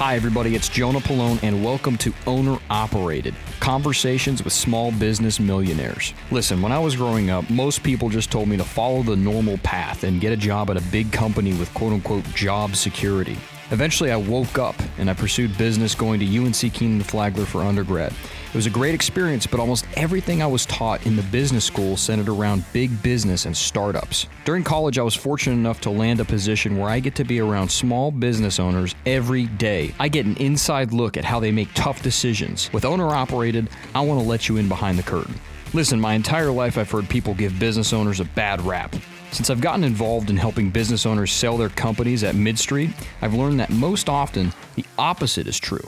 Hi, everybody, it's Jonah Pollone, and welcome to Owner Operated Conversations with Small Business Millionaires. Listen, when I was growing up, most people just told me to follow the normal path and get a job at a big company with quote unquote job security. Eventually, I woke up and I pursued business going to UNC Kenan Flagler for undergrad. It was a great experience, but almost everything I was taught in the business school centered around big business and startups. During college, I was fortunate enough to land a position where I get to be around small business owners every day. I get an inside look at how they make tough decisions. With owner operated, I want to let you in behind the curtain. Listen, my entire life I've heard people give business owners a bad rap. Since I've gotten involved in helping business owners sell their companies at Midstreet, I've learned that most often the opposite is true.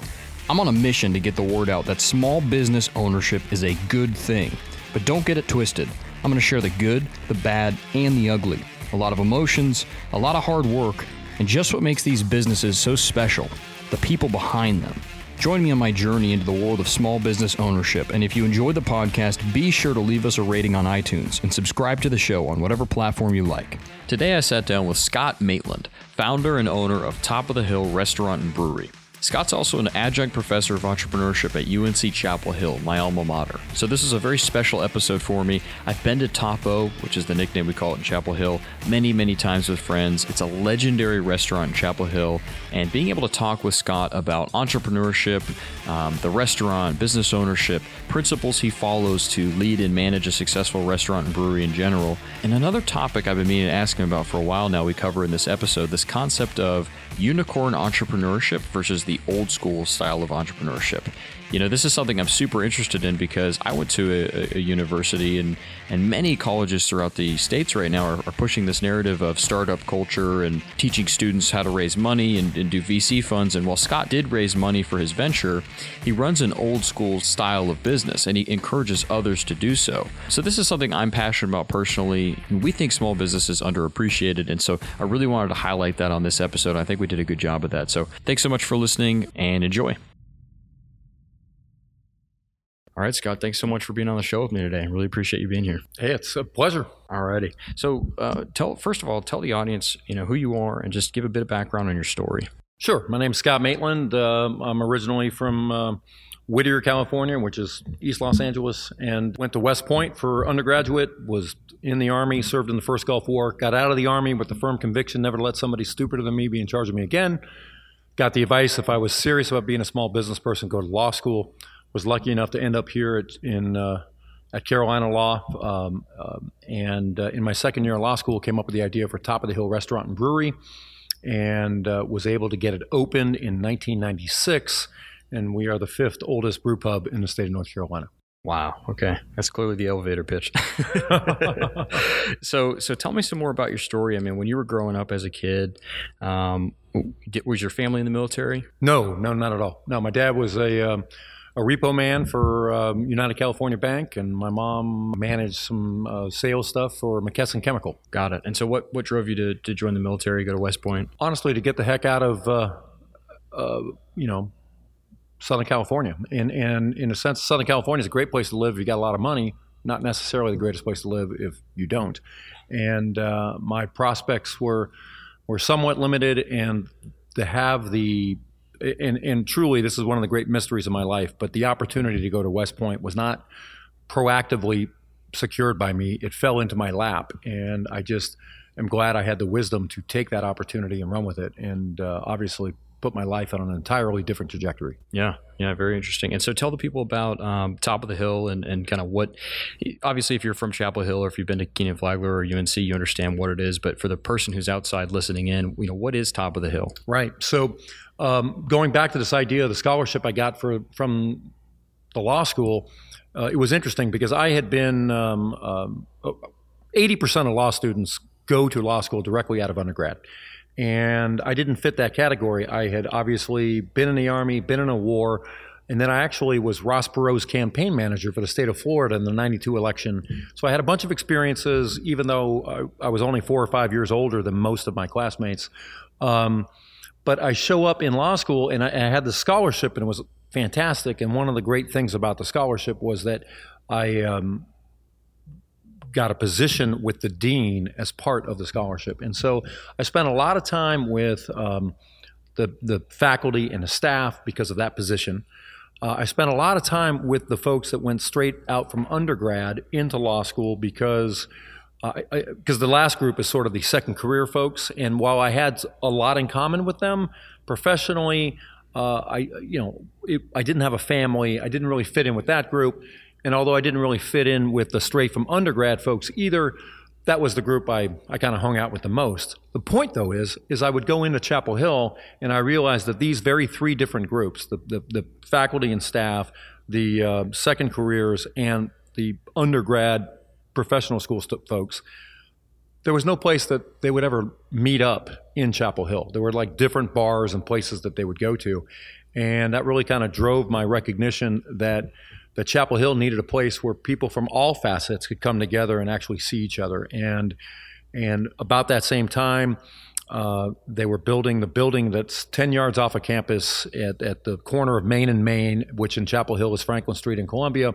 I'm on a mission to get the word out that small business ownership is a good thing. But don't get it twisted. I'm going to share the good, the bad, and the ugly. A lot of emotions, a lot of hard work, and just what makes these businesses so special the people behind them. Join me on my journey into the world of small business ownership. And if you enjoyed the podcast, be sure to leave us a rating on iTunes and subscribe to the show on whatever platform you like. Today I sat down with Scott Maitland, founder and owner of Top of the Hill Restaurant and Brewery. Scott's also an adjunct professor of entrepreneurship at UNC Chapel Hill, my alma mater. So this is a very special episode for me. I've been to Topo, which is the nickname we call it in Chapel Hill, many, many times with friends. It's a legendary restaurant in Chapel Hill, and being able to talk with Scott about entrepreneurship, um, the restaurant, business ownership, principles he follows to lead and manage a successful restaurant and brewery in general, and another topic I've been meaning to ask him about for a while now, we cover in this episode this concept of unicorn entrepreneurship versus the old school style of entrepreneurship. You know, this is something I'm super interested in because I went to a, a university and, and many colleges throughout the states right now are, are, pushing this narrative of startup culture and teaching students how to raise money and, and do VC funds. And while Scott did raise money for his venture, he runs an old school style of business and he encourages others to do so. So, this is something I'm passionate about personally. We think small business is underappreciated. And so, I really wanted to highlight that on this episode. I think we did a good job of that. So, thanks so much for listening and enjoy. All right, Scott, thanks so much for being on the show with me today. I really appreciate you being here. Hey, it's a pleasure. All righty. So, uh, tell first of all, tell the audience, you know, who you are and just give a bit of background on your story. Sure. My name's Scott Maitland. Uh, I'm originally from uh, Whittier, California, which is East Los Angeles, and went to West Point for undergraduate. Was in the Army, served in the first Gulf War, got out of the Army with the firm conviction never to let somebody stupider than me be in charge of me again. Got the advice if I was serious about being a small business person, go to law school was lucky enough to end up here at, in uh, at Carolina Law, um, uh, and uh, in my second year of law school, came up with the idea for Top of the Hill Restaurant and Brewery, and uh, was able to get it opened in 1996. And we are the fifth oldest brew pub in the state of North Carolina. Wow. Okay, that's clearly the elevator pitch. so, so tell me some more about your story. I mean, when you were growing up as a kid, um, was your family in the military? No, no, not at all. No, my dad was a um, a repo man for um, United California Bank, and my mom managed some uh, sales stuff for McKesson Chemical. Got it. And so, what what drove you to, to join the military, go to West Point? Honestly, to get the heck out of, uh, uh, you know, Southern California. And and in a sense, Southern California is a great place to live if you got a lot of money. Not necessarily the greatest place to live if you don't. And uh, my prospects were were somewhat limited, and to have the and, and truly, this is one of the great mysteries of my life. But the opportunity to go to West Point was not proactively secured by me. It fell into my lap, and I just am glad I had the wisdom to take that opportunity and run with it. And uh, obviously, put my life on an entirely different trajectory. Yeah, yeah, very interesting. And so tell the people about um, Top of the Hill and, and kind of what, obviously, if you're from Chapel Hill or if you've been to Kenan Flagler or UNC, you understand what it is. But for the person who's outside listening in, you know, what is Top of the Hill? Right. So um, going back to this idea of the scholarship I got for from the law school, uh, it was interesting because I had been um, um, 80% of law students go to law school directly out of undergrad. And I didn't fit that category. I had obviously been in the Army, been in a war, and then I actually was Ross Perot's campaign manager for the state of Florida in the 92 election. So I had a bunch of experiences, even though I, I was only four or five years older than most of my classmates. Um, but I show up in law school and I, I, had the scholarship and it was fantastic. And one of the great things about the scholarship was that I um, got a position with the dean as part of the scholarship. And so I spent a lot of time with um, the, the faculty and the staff because of that position. Uh, I spent a lot of time with the folks that went straight out from undergrad into law school because because the last group is sort of the second career folks, and while I had a lot in common with them professionally, uh, I you know it, I didn't have a family. I didn't really fit in with that group, and although I didn't really fit in with the straight from undergrad folks either, that was the group I, I kind of hung out with the most. The point, though, is is I would go into Chapel Hill and I realized that these very three different groups, the, the, the faculty and staff, the uh, second careers, and the undergrad professional school st- folks, there was no place that they would ever meet up in Chapel Hill. There were like different bars and places that they would go to. And that really kind of drove my recognition that – that Chapel Hill needed a place where people from all facets could come together and actually see each other. And and about that same time, uh, they were building the building that's 10 yards off of campus at, at the corner of Main and Main, which in Chapel Hill is Franklin Street in Columbia.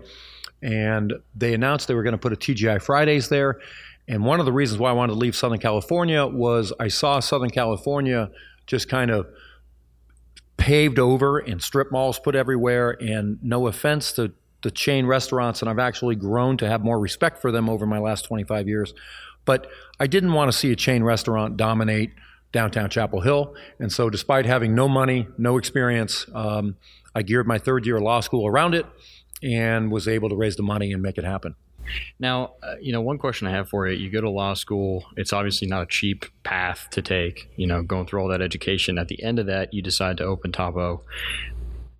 And they announced they were going to put a TGI Fridays there. And one of the reasons why I wanted to leave Southern California was I saw Southern California just kind of paved over and strip malls put everywhere. And no offense to the chain restaurants, and I've actually grown to have more respect for them over my last 25 years. But I didn't want to see a chain restaurant dominate downtown Chapel Hill. And so, despite having no money, no experience, um, I geared my third year of law school around it and was able to raise the money and make it happen. Now, uh, you know, one question I have for you you go to law school, it's obviously not a cheap path to take, you know, going through all that education. At the end of that, you decide to open Topo.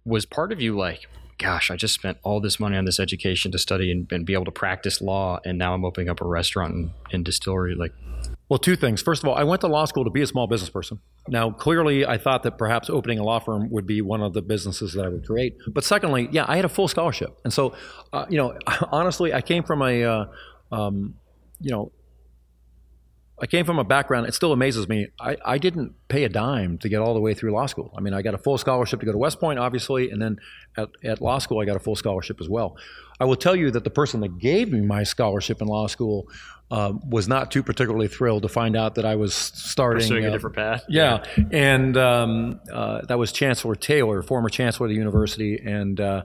Was part of you like, gosh, I just spent all this money on this education to study and, and be able to practice law, and now I'm opening up a restaurant and, and distillery. Like, well, two things. First of all, I went to law school to be a small business person. Now, clearly, I thought that perhaps opening a law firm would be one of the businesses that I would create. But secondly, yeah, I had a full scholarship, and so, uh, you know, honestly, I came from a, uh, um, you know, I came from a background, it still amazes me. I, I didn't pay a dime to get all the way through law school. I mean, I got a full scholarship to go to West Point, obviously, and then at, at law school, I got a full scholarship as well. I will tell you that the person that gave me my scholarship in law school uh, was not too particularly thrilled to find out that I was starting pursuing uh, a different path. Yeah, yeah. and um, uh, that was Chancellor Taylor, former chancellor of the university, and uh,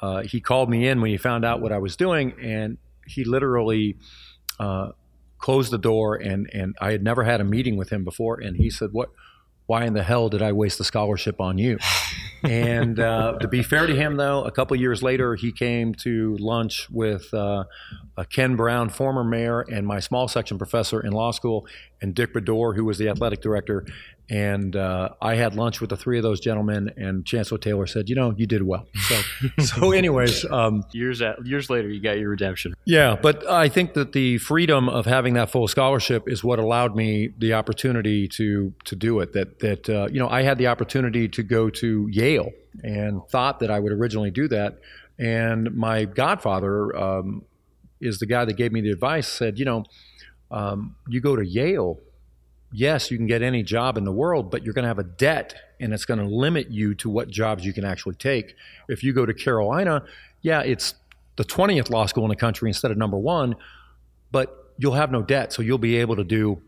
uh, he called me in when he found out what I was doing, and he literally uh, closed the door and and I had never had a meeting with him before and he said what why in the hell did I waste the scholarship on you? And uh, to be fair to him though a couple years later he came to lunch with uh, Ken Broun former mayor and my small section professor in law school and Dick Baddour who was the athletic director and uh, I had lunch with the three of those gentlemen, and Chancellor Taylor said, "You know, you did well." So, so anyways, um, years at, years later, you got your redemption. Yeah, but I think that the freedom of having that full scholarship is what allowed me the opportunity to to do it. That that uh, you know, I had the opportunity to go to Yale, and thought that I would originally do that. And my godfather um, is the guy that gave me the advice. Said, you know, um, you go to Yale yes, you can get any job in the world, but you're going to have a debt and it's going to limit you to what jobs you can actually take. If you go to Carolina, yeah, it's the 20th law school in the country instead of number one, but you'll have no debt. So you'll be able to do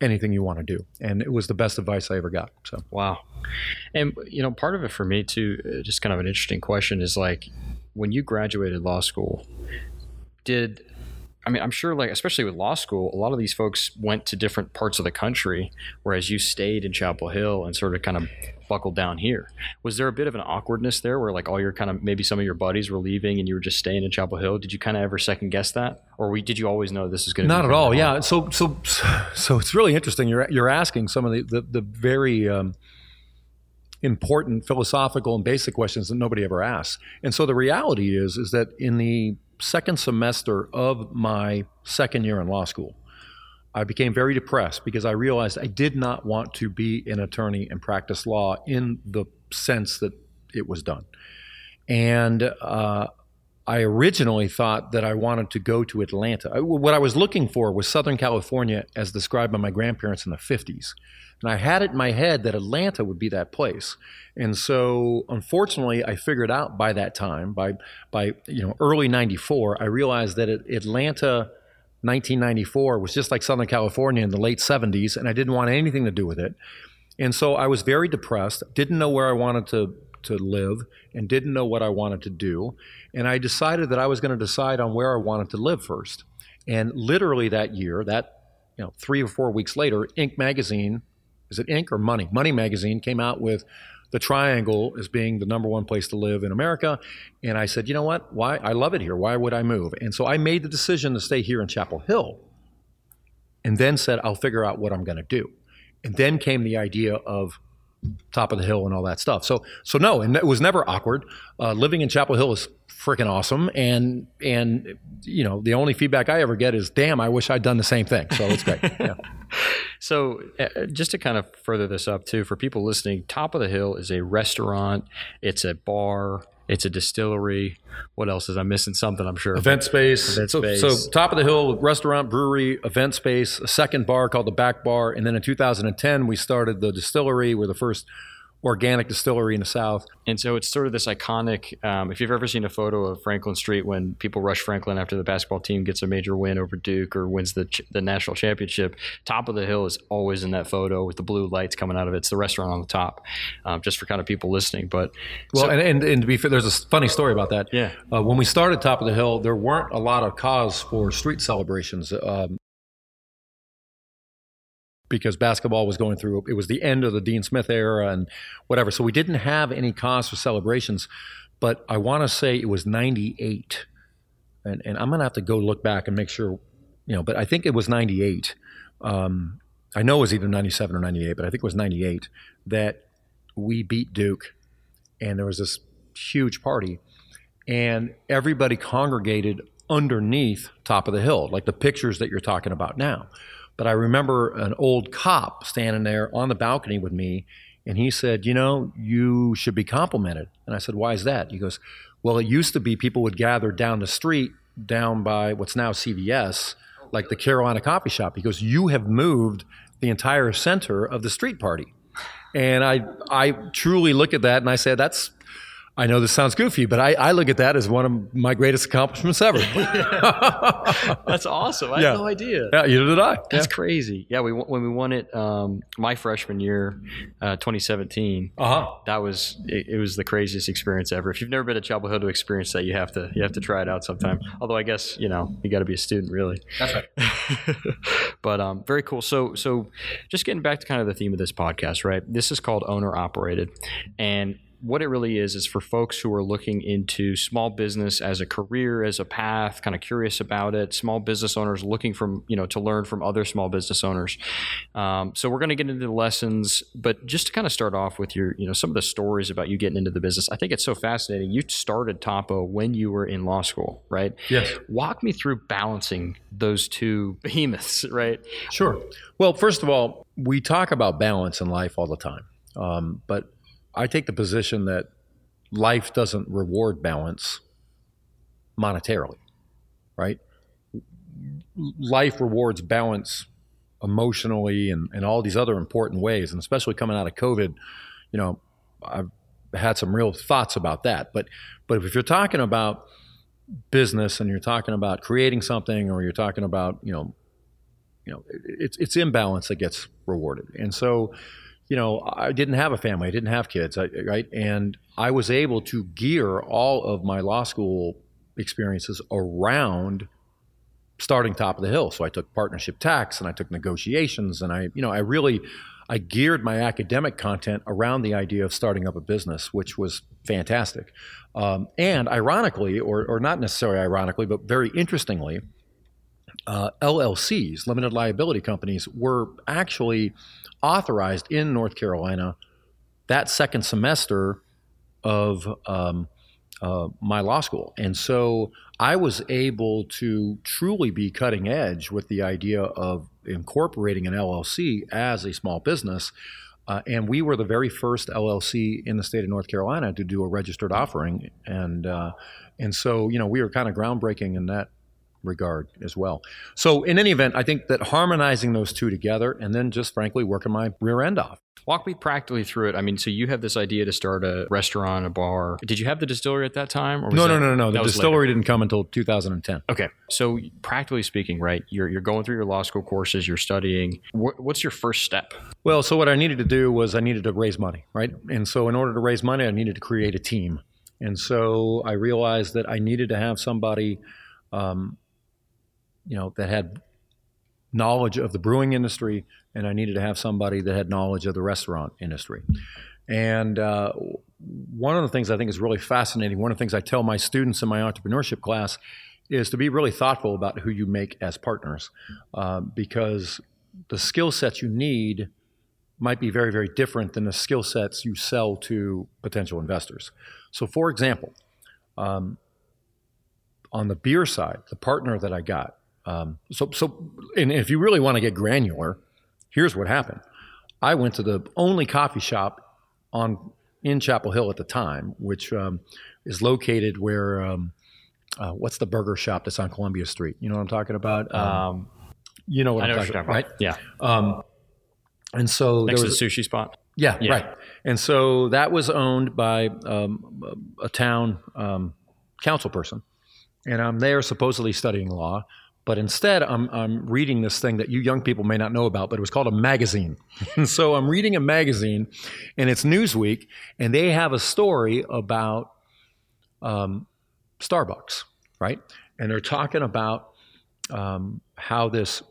anything you want to do. And it was the best advice I ever got. So, wow. And, you know, part of it for me too, uh, just kind of an interesting question is like, when you graduated law school, did I mean, I'm sure, like, especially with law school, a lot of these folks went to different parts of the country, whereas you stayed in Chapel Hill and sort of kind of buckled down here. Was there a bit of an awkwardness there where, like, all your kind of maybe some of your buddies were leaving and you were just staying in Chapel Hill? Did you kind of ever second guess that? Or we, did you always know this is going to Not at all. Yeah. So, so, so it's really interesting. You're, you're asking some of the, the, the very, um, important philosophical and basic questions that nobody ever asks. And so the reality is is that in the second semester of my second year in law school, I became very depressed because I realized I did not want to be an attorney and practice law in the sense that it was done. And uh, I originally thought that I wanted to go to Atlanta. What I was looking for was Southern California as described by my grandparents in the 50s. And I had it in my head that Atlanta would be that place. And so, unfortunately, I figured out by that time, by by you know early '94, I realized that Atlanta, 1994, was just like Southern California in the late '70s, and I didn't want anything to do with it. And so I was very depressed, didn't know where I wanted to, to live, and didn't know what I wanted to do. And I decided that I was going to decide on where I wanted to live first. And literally that year, that you know, three or four weeks later, Inc. magazine, is it Inc. or Money? Money magazine came out with the Triangle as being the number one place to live in America. And I said, you know what? Why? I love it here. Why would I move? And so I made the decision to stay here in Chapel Hill and then said, I'll figure out what I'm going to do. And then came the idea of top of the hill and all that stuff. So, so no, and it was never awkward. Uh, living in Chapel Hill is freaking awesome, and and you know the only feedback I ever get is, "Damn, I wish I'd done the same thing." So it's great. Yeah. so, uh, just to kind of further this up too, for people listening, Top of the Hill is a restaurant. It's a bar. It's a distillery. What else is I missing? Something I'm sure. Event space. Event so, space. so top of the hill restaurant, brewery, event space, a second bar called the Back Bar, and then in 2010 we started the distillery. We're the first organic distillery in the South. And so it's sort of this iconic. Um, if you've ever seen a photo of Franklin Street when people rush Franklin after the basketball team gets a major win over Duke or wins the the national championship, top of the hill is always in that photo with the blue lights coming out of it. It's the restaurant on the top, um, just for kind of people listening. But well, so, and, and, and to be fair, there's a funny story about that. Yeah, uh, when we started top of the hill, there weren't a lot of cause for street celebrations. Um, because basketball was going through it was the end of the Dean Smith era and whatever. So we didn't have any cause for celebrations. But I want to say it was 98. And, and I'm going to have to go look back and make sure, you know, but I think it was 98. Um, I know it was either 97 or 98, but I think it was 98 that we beat Duke. And there was this huge party. And everybody congregated underneath top of the hill, like the pictures that you're talking about now. But I remember an old cop standing there on the balcony with me, and he said, You know, you should be complimented. And I said, Why is that? He goes, Well, it used to be people would gather down the street, down by what's now CVS, like the Carolina Coffee Shop. He goes, You have moved the entire center of the street party. And I, I truly look at that and I say, that's I know this sounds goofy, but I, I look at that as one of my greatest accomplishments ever. That's awesome. I yeah. had no idea. Yeah, either did I. That's yeah. crazy. Yeah, we when we won it um, my freshman year, uh, 2017. Uh-huh. That was it, it, was the craziest experience ever. If you've never been to Chapel Hill to experience that, you have to you have to try it out sometime. Although I guess you know you got to be a student really. That's right. but um, very cool. So so just getting back to kind of the theme of this podcast, right? This is called owner operated, and what it really is is for folks who are looking into small business as a career, as a path, kind of curious about it. Small business owners looking from you know to learn from other small business owners. Um, so we're going to get into the lessons, but just to kind of start off with your you know some of the stories about you getting into the business. I think it's so fascinating. You started Topo when you were in law school, right? Yes. Walk me through balancing those two behemoths, right? Sure. Well, first of all, we talk about balance in life all the time, um, but I take the position that life doesn't reward balance monetarily, right? Life rewards balance emotionally and, and all these other important ways. And especially coming out of COVID, you know, I've had some real thoughts about that. But but if you're talking about business and you're talking about creating something or you're talking about, you know, you know, it's it's imbalance that gets rewarded. And so you know, I didn't have a family, I didn't have kids, right? And I was able to gear all of my law school experiences around starting top of the hill. So I took partnership tax and I took negotiations and I, you know, I really I geared my academic content around the idea of starting up a business, which was fantastic. Um, and ironically, or, or not necessarily ironically, but very interestingly, uh, LLCs, limited liability companies, were actually authorized in North Carolina that second semester of um, uh, my law school. And so I was able to truly be cutting edge with the idea of incorporating an LLC as a small business. Uh, and we were the very first LLC in the state of North Carolina to do a registered offering. And, uh, and so, you know, we were kind of groundbreaking in that regard as well. So, in any event, I think that harmonizing those two together and then just frankly working my rear end off. Walk me practically through it. I mean, so you have this idea to start a restaurant, a bar. Did you have the distillery at that time? no, that, no, no, no, The distillery didn't come until 2010. Okay. So, practically speaking, right, you're, you're going through your law school courses, you're studying. What's your first step? Well, so what I needed to do was I needed to raise money, right? And so, in order to raise money, I needed to create a team. And so I realized that I needed to have somebody, um, you know, that had knowledge of the brewing industry, and I needed to have somebody that had knowledge of the restaurant industry. And uh, one of the things I think is really fascinating, one of the things I tell my students in my entrepreneurship class is to be really thoughtful about who you make as partners, uh, because the skill sets you need might be very, very different than the skill sets you sell to potential investors. So, for example, um, on the beer side, the partner that I got, um, so, so, and if you really want to get granular, here's what happened. I went to the only coffee shop on in Chapel Hill at the time, which um, is located where um, uh, what's the burger shop that's on Columbia Street? You know what I'm talking about? Um, um you know what I I'm talking, about, right? Yeah. Um, and so next was, to the sushi spot. Yeah, yeah, right. And so that was owned by um, a town council person, and I'm there supposedly studying law. But instead, I'm, I'm reading this thing that you young people may not know about, but it was called a magazine. and so I'm reading a magazine, and it's Newsweek, and they have a story about um, Starbucks, right? And they're talking about um, how this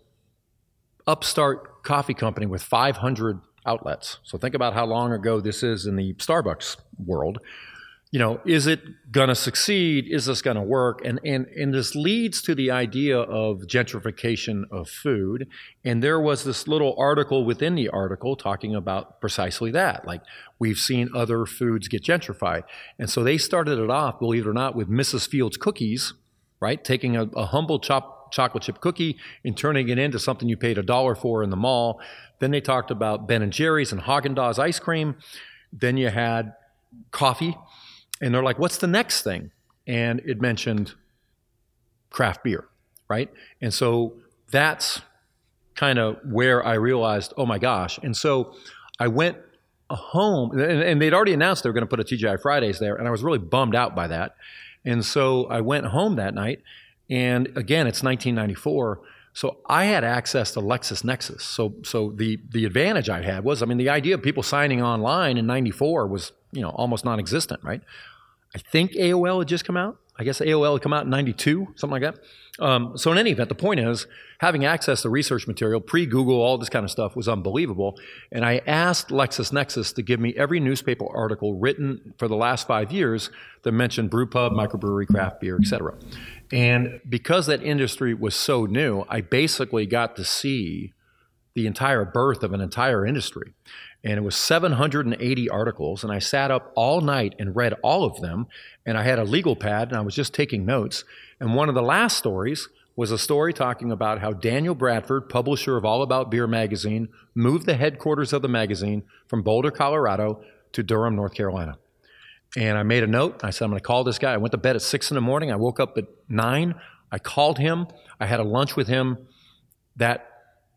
upstart coffee company with 500 outlets. So think about how long ago this is in the Starbucks world you know, is it going to succeed? Is this going to work? And, and, and this leads to the idea of gentrification of food. And there was this little article within the article talking about precisely that. Like, we've seen other foods get gentrified. And so they started it off, believe it or not, with Mrs. Fields cookies, right? Taking a, a humble chop, chocolate chip cookie and turning it into something you paid a dollar for in the mall. Then they talked about Ben and Jerry's and Haagen-Dazs ice cream. Then you had coffee and they're like, what's the next thing? And it mentioned craft beer, right? And so that's kind of where I realized, oh my gosh. And so I went home, and, and they'd already announced they were going to put a TGI Fridays there, and I was really bummed out by that. And so I went home that night, and again, it's 1994. So I had access to LexisNexis. So so the the advantage I had was, I mean, the idea of people signing online in '94 was you know almost non-existent, right? I think AOL had just come out. I guess AOL had come out in 92, something like that. Um, so, in any event, the point is having access to research material, pre Google, all this kind of stuff was unbelievable. And I asked LexisNexis to give me every newspaper article written for the last five years that mentioned brewpub, microbrewery, craft beer, etc. And because that industry was so new, I basically got to see the entire birth of an entire industry and it was 780 articles and i sat up all night and read all of them and i had a legal pad and i was just taking notes. And one of the last stories was a story talking about how daniel bradford publisher of all about beer magazine moved the headquarters of the magazine from boulder colorado to durham north carolina. And i made a note i said i'm going to call this guy. I went to bed at 6 in the morning. I woke up at 9 i called him. I had a lunch with him that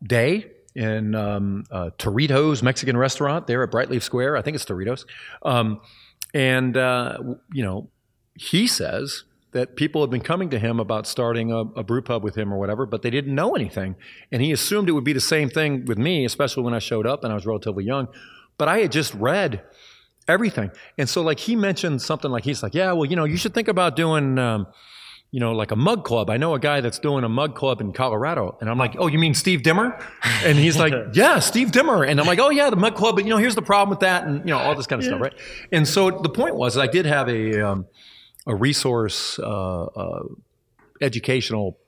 day in um, uh, Torito's Mexican restaurant there at Brightleaf Square. I think it's Torito's. Um, and, uh, you know, he says that people had been coming to him about starting a, a brew pub with him or whatever, but they didn't know anything. And he assumed it would be the same thing with me, especially when I showed up and I was relatively young. But I had just read everything. And so, like, he mentioned something like, he's like, yeah, well, you know, you should think about doing. Um, you know, like a mug club. I know a guy that's doing a mug club in Colorado. And I'm like, oh, you mean Steve Dimmer? And he's like, yeah, Steve Dimmer. And I'm like, oh, yeah, the mug club. But, you know, here's the problem with that. And, you know, all this kind of yeah. stuff, right? And so the point was, I did have a, um, a resource, uh, uh, educational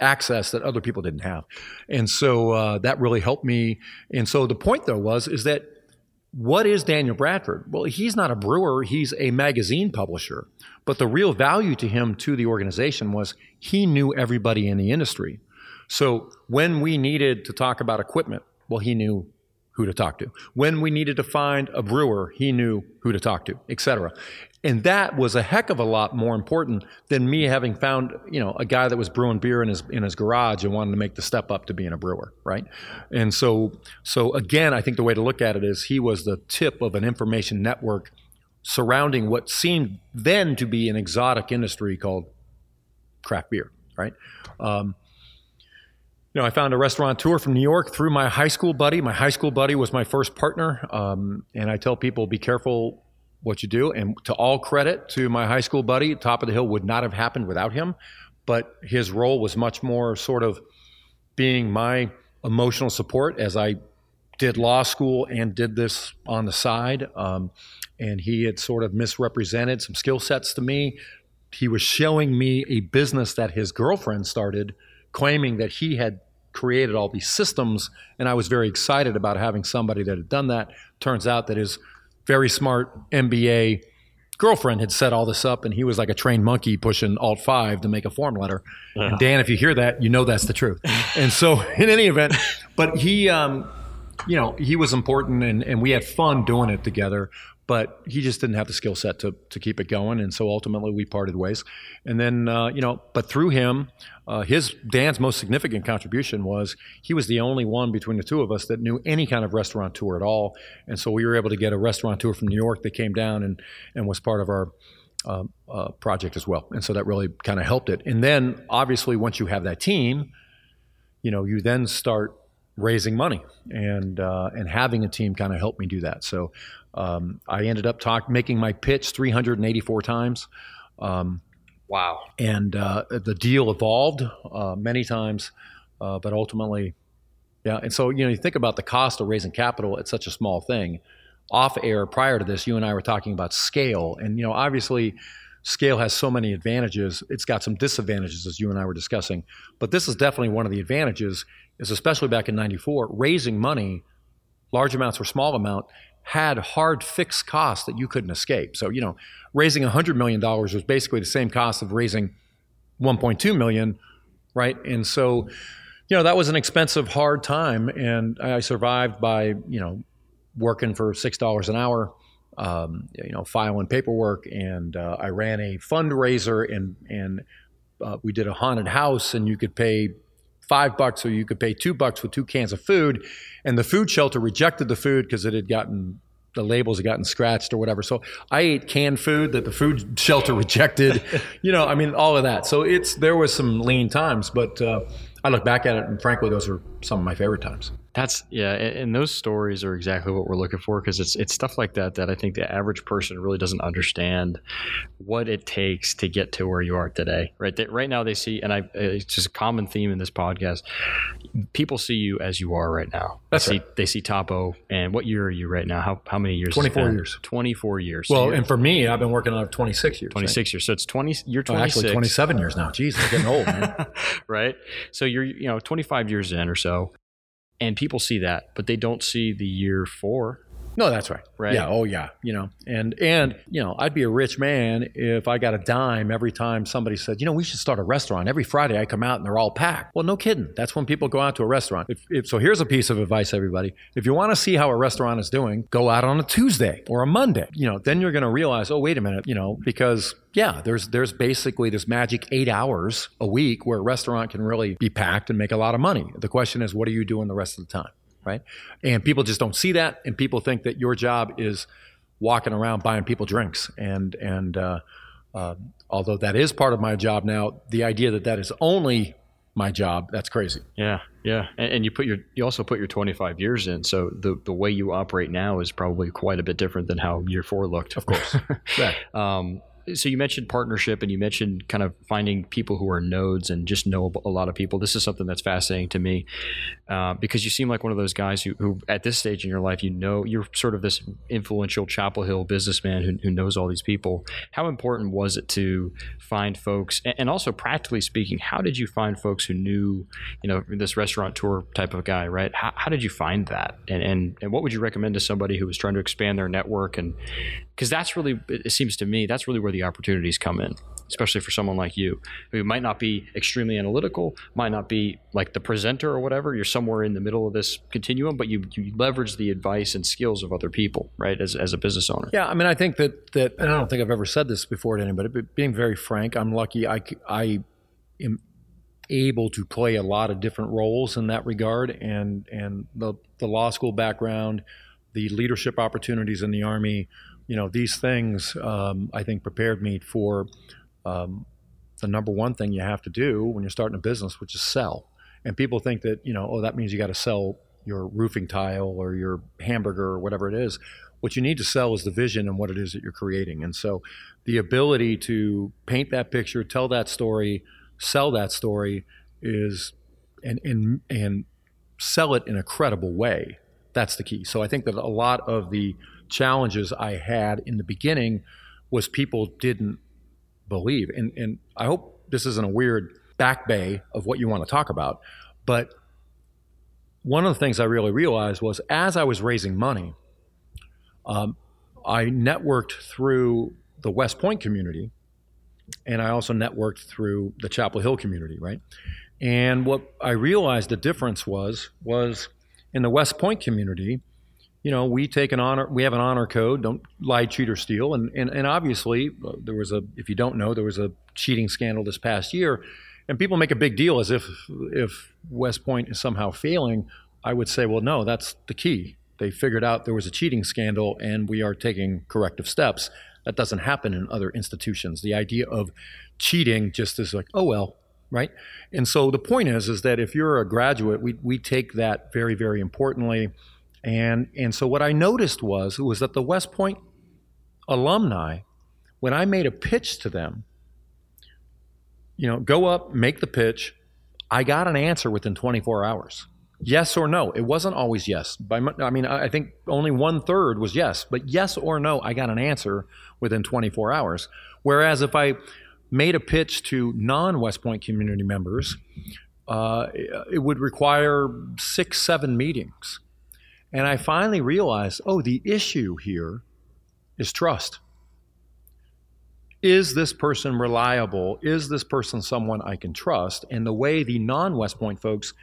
access that other people didn't have. And so uh, that really helped me. And so the point, though, was, is that what is Daniel Bradford? Well, he's not a brewer, he's a magazine publisher. But the real value to him, to the organization, was he knew everybody in the industry. So when we needed to talk about equipment, well, he knew who to talk to. When we needed to find a brewer, he knew who to talk to, etc. And that was a heck of a lot more important than me having found, you know, a guy that was brewing beer in his in his garage and wanted to make the step up to being a brewer, right? And so so again, I think the way to look at it is he was the tip of an information network surrounding what seemed then to be an exotic industry called craft beer, right? Um, you know, I found a restaurateur from New York through my high school buddy. My high school buddy was my first partner, um, and I tell people be careful what you do. And to all credit to my high school buddy, Top of the Hill would not have happened without him. But his role was much more sort of being my emotional support as I did law school and did this on the side. Um, and he had sort of misrepresented some skill sets to me. He was showing me a business that his girlfriend started, claiming that he had created all these systems. And I was very excited about having somebody that had done that. Turns out that his very smart MBA girlfriend had set all this up, and he was like a trained monkey pushing Alt Five to make a form letter. Yeah. And Dan, if you hear that, you know that's the truth. and so, in any event, but he, um, you know, he was important, and and we had fun doing it together but he just didn't have the skill set to, to keep it going. And so ultimately we parted ways. And then, uh, you know, but through him, uh, his Dan's most significant contribution was he was the only one between the two of us that knew any kind of restaurateur at all. And so we were able to get a restaurateur from New York that came down and, and was part of our uh, uh project as well. And so that really kind of helped it. And then obviously once you have that team, you know, you then start raising money and uh, and having a team kind of helped me do that. So um, I ended up talk, making my pitch 384 times. Um, wow. And uh, the deal evolved uh, many times, uh, but ultimately, yeah. And so, you know, you think about the cost of raising capital, it's such a small thing. Off air, prior to this, you and I were talking about scale. And, you know, obviously, scale has so many advantages. It's got some disadvantages, as you and I were discussing. But this is definitely one of the advantages, is especially back in 94, raising money, large amounts or small amount, had hard fixed costs that you couldn't escape. So, you know, raising $100 million was basically the same cost of raising 1.2 million, right? And so, you know, that was an expensive, hard time. And I survived by, you know, working for $6 an hour, um, you know, filing paperwork. And uh, I ran a fundraiser and, and uh, we did a haunted house and you could pay five bucks or you could pay two bucks for two cans of food. And the food shelter rejected the food because it had gotten the labels had gotten scratched or whatever. So I ate canned food that the food shelter rejected. you know, I mean, all of that. So it's there was some lean times, but uh, I look back at it and frankly, those are some of my favorite times. That's yeah, and those stories are exactly what we're looking for because it's it's stuff like that that I think the average person really doesn't understand what it takes to get to where you are today. Right, they, right now they see, and I it's just a common theme in this podcast. People see you as you are right now. That's they right. see, they see Topo, and what year are you right now? How how many years? Twenty four years. Twenty four years. Well, so and for me, I've been working on it twenty six years. Twenty six right? years. So it's twenty. You're twenty six. Oh, actually, twenty seven years now. Jeez, I'm getting old, man. right. So you're you know twenty five years in or so and people see that, but they don't see the year four no, that's right. Right. Yeah. Oh, yeah. You know, and and you know, I'd be a rich man if I got a dime every time somebody said, you know, we should start a restaurant. Every Friday I come out and they're all packed. Well, no kidding. That's when people go out to a restaurant. If, if, so, here's a piece of advice, everybody. If you want to see how a restaurant is doing, go out on a Tuesday or a Monday. You know, then you're going to realize, oh, wait a minute. You know, because yeah, there's there's basically this magic eight hours a week where a restaurant can really be packed and make a lot of money. The question is, what are you doing the rest of the time? Right? And people just don't see that, and people think that your job is walking around buying people drinks. And and uh, uh, although that is part of my job now, the idea that that is only my job that's crazy yeah yeah and, and, you put your you also put your 25 years in so the the way you operate now is probably quite a bit different than how year four looked of course yeah. um, so you mentioned partnership and you mentioned kind of finding people who are nodes and just know a lot of people. This is something that's fascinating to me uh, because you seem like one of those guys who, who, at this stage in your life, you know, you're sort of this influential Chapel Hill businessman who, who knows all these people. How important was it to find folks, and, also practically speaking, how did you find folks who knew, you know, this restaurateur type of guy, right? How, how did you find that, and, and and what would you recommend to somebody who was trying to expand their network and because that's really it seems to me that's really where the opportunities come in especially for someone like you. Who might not be extremely analytical might not be like the presenter or whatever. You're somewhere in the middle of this continuum but you, you leverage the advice and skills of other people right as, as a business owner. Yeah i mean i think that that and i don't think i've ever said this before to anybody but being very frank i'm lucky i, I am able to play a lot of different roles in that regard and and the, the law school background the leadership opportunities in the army you know, these things um, I think prepared me for um, the number one thing you have to do when you're starting a business, which is sell. And people think that you know, oh, that means you got to sell your roofing tile or your hamburger or whatever it is. What you need to sell is the vision and what it is that you're creating. And so, the ability to paint that picture, tell that story, sell that story is, and and and sell it in a credible way. That's the key. So I think that a lot of the challenges I had in the beginning was people didn't believe. And, and I hope this isn't a weird back bay of what you want to talk about, but one of the things I really realized was as I was raising money, um, I networked through the West Point community, and I also networked through the Chapel Hill community, right? And what I realized the difference was was in the West Point community, you know, we take an honor, we have an honor code, don't lie, cheat, or steal. And, and, and obviously, uh, there was a, if you don't know, there was a cheating scandal this past year. And people make a big deal as if, if West Point is somehow failing. I would say, well, no, that's the key. They figured out there was a cheating scandal and we are taking corrective steps. That doesn't happen in other institutions. The idea of cheating just is like, oh, well, right? And so the point is, is that if you're a graduate, we, we take that very, very importantly. And, and so what I noticed was, was that the West Point alumni, when I made a pitch to them, you know, go up, make the pitch, I got an answer within 24 hours. Yes or no. It wasn't always yes. By, I mean, I think only one third was yes, but yes or no, I got an answer within 24 hours. Whereas if I made a pitch to non West Point community members, uh, it would require six, seven meetings. And I finally realized oh, the issue here is trust. Is this person reliable? Is this person someone I can trust? And the way the non West Point folks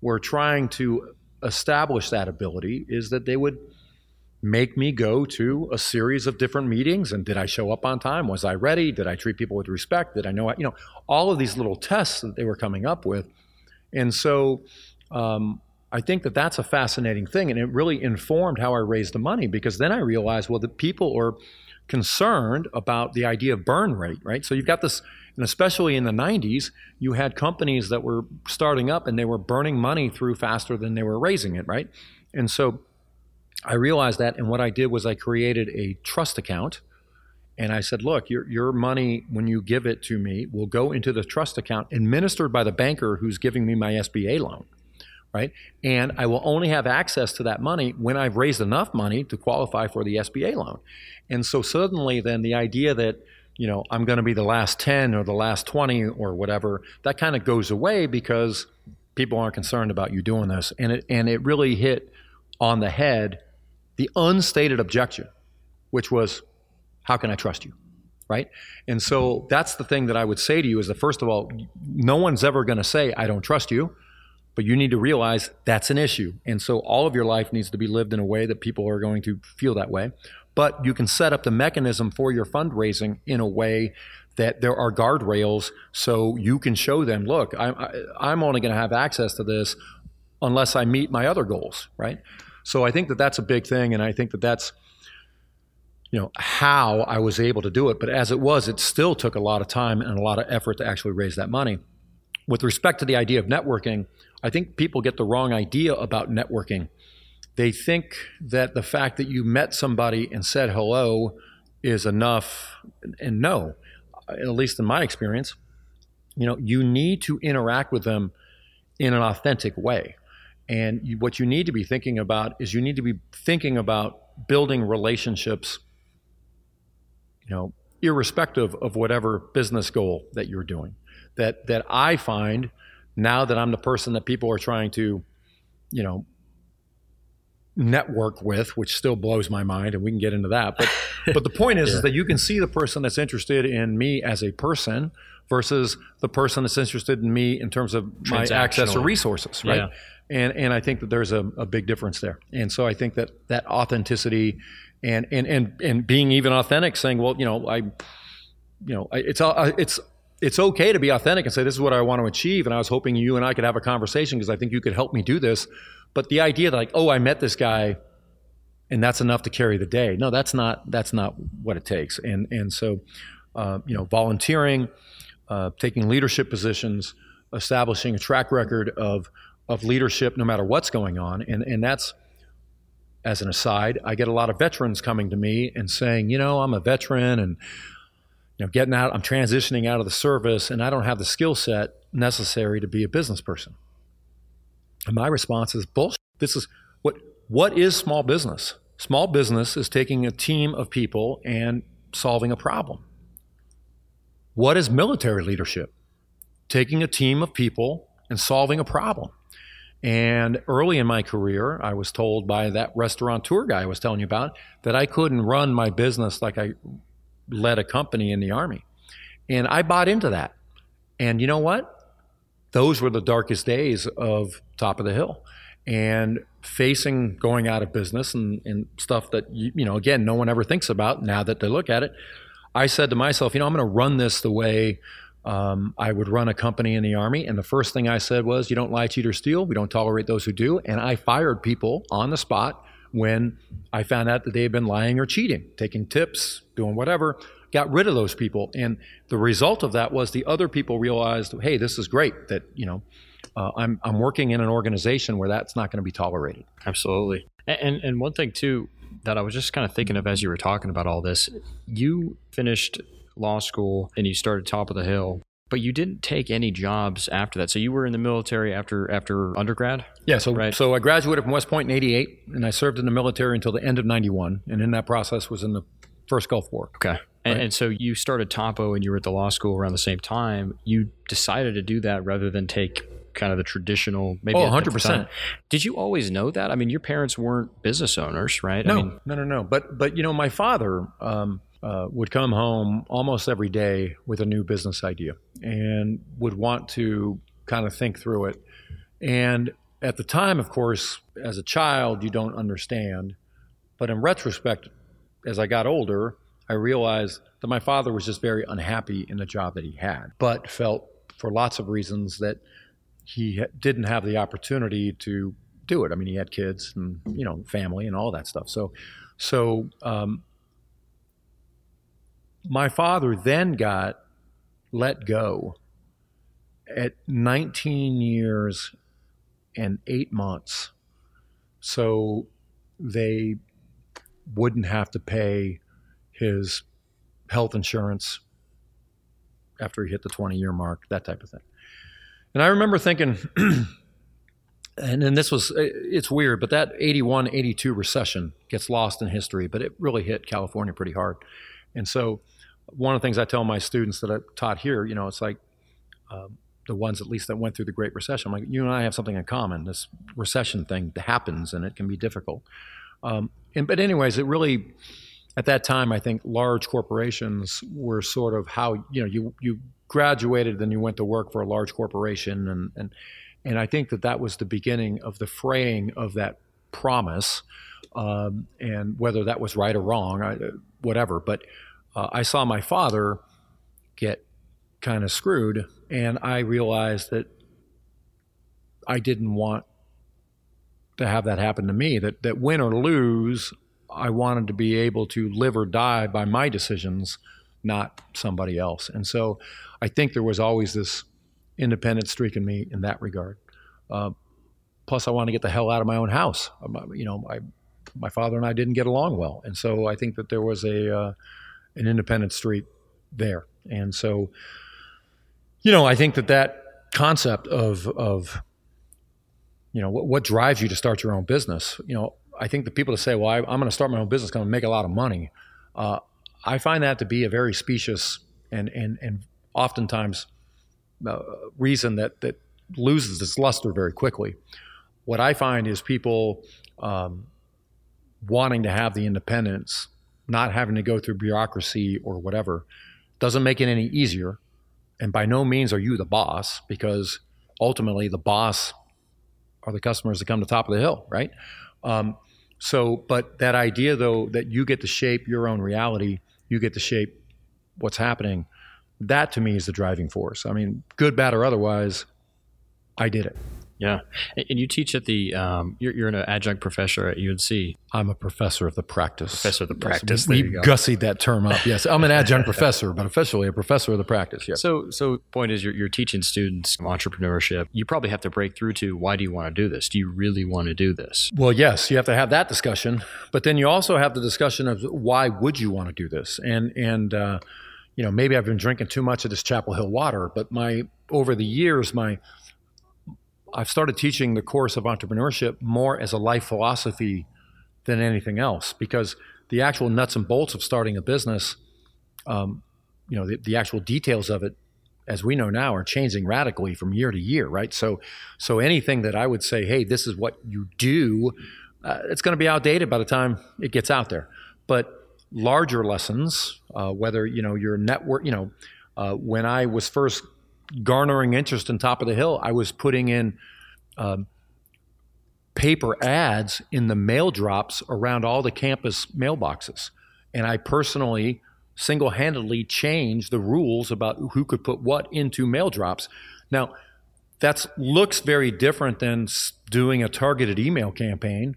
were trying to establish that ability is that they would make me go to a series of different meetings and did I show up on time? Was I ready? Did I treat people with respect? Did I know, you know, all of these little tests that they were coming up with. And so um, I think that that's a fascinating thing, and it really informed how I raised the money because then I realized, well, the people are concerned about the idea of burn rate, right? So you've got this, and especially in the 90s, you had companies that were starting up and they were burning money through faster than they were raising it, right? And so I realized that, and what I did was I created a trust account. And I said, look, your, your money, when you give it to me, will go into the trust account administered by the banker who's giving me my SBA loan right? And I will only have access to that money when I've raised enough money to qualify for the SBA loan. And so suddenly, then the idea that you know I'm going to be the last 10 or the last 20 or whatever that kind of goes away because people aren't concerned about you doing this. And it and it really hit on the head the unstated objection, which was, how can I trust you? right? And so that's the thing that I would say to you is that first of all, no one's ever going to say I don't trust you. But you need to realize that's an issue. And so all of your life needs to be lived in a way that people are going to feel that way. But you can set up the mechanism for your fundraising in a way that there are guardrails so you can show them, look, I'm, I'm only going to have access to this unless I meet my other goals, right? So I think that that's a big thing. And I think that that's, you know, how I was able to do it. But as it was, it still took a lot of time and a lot of effort to actually raise that money. With respect to the idea of networking, I think people get the wrong idea about networking. They think that the fact that you met somebody and said hello is enough. And no, at least in my experience, you know, you need to interact with them in an authentic way. And you, what you need to be thinking about is you need to be thinking about building relationships, you know, irrespective of whatever business goal that you're doing. That that I find now that I'm the person that people are trying to, you know, network with, which still blows my mind, and we can get into that. But but the point is, yeah. is that you can see the person that's interested in me as a person versus the person that's interested in me in terms of my access to resources, right? Yeah. And and I think that there's a, a big difference there. And so I think that that authenticity and and and and being even authentic, saying, well, you know, I, you know, it's all it's it's okay to be authentic and say this is what I want to achieve, and I was hoping you and I could have a conversation because I think you could help me do this. But the idea that like, oh, I met this guy, and that's enough to carry the day. No, that's not that's not what it takes. And and so, uh, you know, volunteering uh, taking leadership positions, establishing a track record of of leadership no matter what's going on, and and that's as an aside, I get a lot of veterans coming to me and saying, you know, I'm a veteran and you know, getting out, I'm transitioning out of the service, and I don't have the skill set necessary to be a business person. And my response is bullshit. This is what what is small business? Small business is taking a team of people and solving a problem. What is military leadership? Taking a team of people and solving a problem. And early in my career, I was told by that restaurateur guy I was telling you about that I couldn't run my business like I led a company in the Army. And I bought into that. And you know what? Those were the darkest days of Top of the Hill. And facing going out of business and, and stuff that, you, you know, again, no one ever thinks about now that they look at it. I said to myself, you know, I'm going to run this the way um, I would run a company in the Army. And the first thing I said was, you don't lie, cheat, or steal. We don't tolerate those who do. And I fired people on the spot when I found out that they had been lying or cheating, taking tips, doing whatever. Got rid of those people. And the result of that was the other people realized, hey, this is great that, you know, uh, I'm, I'm working in an organization where that's not going to be tolerated. Absolutely. And, and one thing, too, that I was just kind of thinking of as you were talking about all this. You finished law school and you started top of the hill, but you didn't take any jobs after that. So you were in the military after after undergrad. Yeah. So right? so I graduated from West Point in '88, and I served in the military until the end of '91, and in that process was in the first Gulf War. Okay. And, right. and, so you started Topo and you were at the law school around the same time. You decided to do that rather than take kind of the traditional maybe oh 100% did you always know that i mean your parents weren't business owners right no I mean, no no no but but you know my father um, uh, would come home almost every day with a new business idea and would want to kind of think through it and at the time of course as a child you don't understand but in retrospect as i got older i realized that my father was just very unhappy in the job that he had but felt for lots of reasons that he didn't have the opportunity to do it. I mean, he had kids and you know family and all that stuff. So, so um, my father then got let go at 19 years and eight months. So they wouldn't have to pay his health insurance after he hit the 20 year mark, that type of thing. And I remember thinking, and then this was, uh, it's weird, but that 81, 82 recession gets lost in history, but it really hit California pretty hard. And so one of the things I tell my students that I taught here, you know, it's like um, the ones at least that went through the Great Recession, I'm like, you and I have something in common. This recession thing happens and it can be difficult. Um, and, but anyways, it really, at that time, I think large corporations were sort of how, you know, you, you graduated, then you went to work for a large corporation, and and and I think that that was the beginning of the fraying of that promise, um, and whether that was right or wrong, I, whatever. But uh, I saw my father get kind of screwed, and I realized that I didn't want to have that happen to me. That that win or lose, I wanted to be able to live or die by my decisions not somebody else. And so I think there was always this independent streak in me in that regard. Uh, plus, I want to get the hell out of my own house. Um, you know, my my father and I didn't get along well, and so I think that there was a uh, an independent street there. And so, you know, I think that that concept of of you know what, what drives you to start your own business. You know, I think the people that say, "Well, I, am going to start my own business, going to make a lot of money," uh, I find that to be a very specious and and and oftentimes uh, reason that that loses its luster very quickly. What I find is people um, wanting to have the independence not having to go through bureaucracy or whatever doesn't make it any easier. And by no means are you the boss because ultimately the boss are the customers that come to the top of the hill, right? Um, so, but that idea though that you get to shape your own reality, you get to shape what's happening. That to me is the driving force. I mean, good, bad, or otherwise, I did it. Yeah, and you teach at the um, you're, you're an adjunct professor at UNC. I'm a professor of the practice. Professor of the practice. we gussied that term up. Yes, I'm an adjunct professor, but officially a professor of the practice. Yes. So, so point is, you're, you're teaching students entrepreneurship. You probably have to break through to why do you want to do this? Do you really want to do this? Well, yes, you have to have that discussion, but then you also have the discussion of why would you want to do this? And and uh, you know maybe I've been drinking too much of this Chapel Hill water, but my over the years my I've started teaching the course of entrepreneurship more as a life philosophy than anything else because the actual nuts and bolts of starting a business, um, you know, the, the, actual details of it, as we know now, are changing radically from year to year, right? So, so anything that I would say, hey, this is what you do, uh, it's going to be outdated by the time it gets out there. But larger lessons, uh, whether you know your network, you know, uh, when I was first garnering interest in Top of the Hill, I was putting in um, paper ads in the mail drops around all the campus mailboxes. And I personally single handedly changed the rules about who could put what into mail drops. Now, that looks very different than doing a targeted email campaign,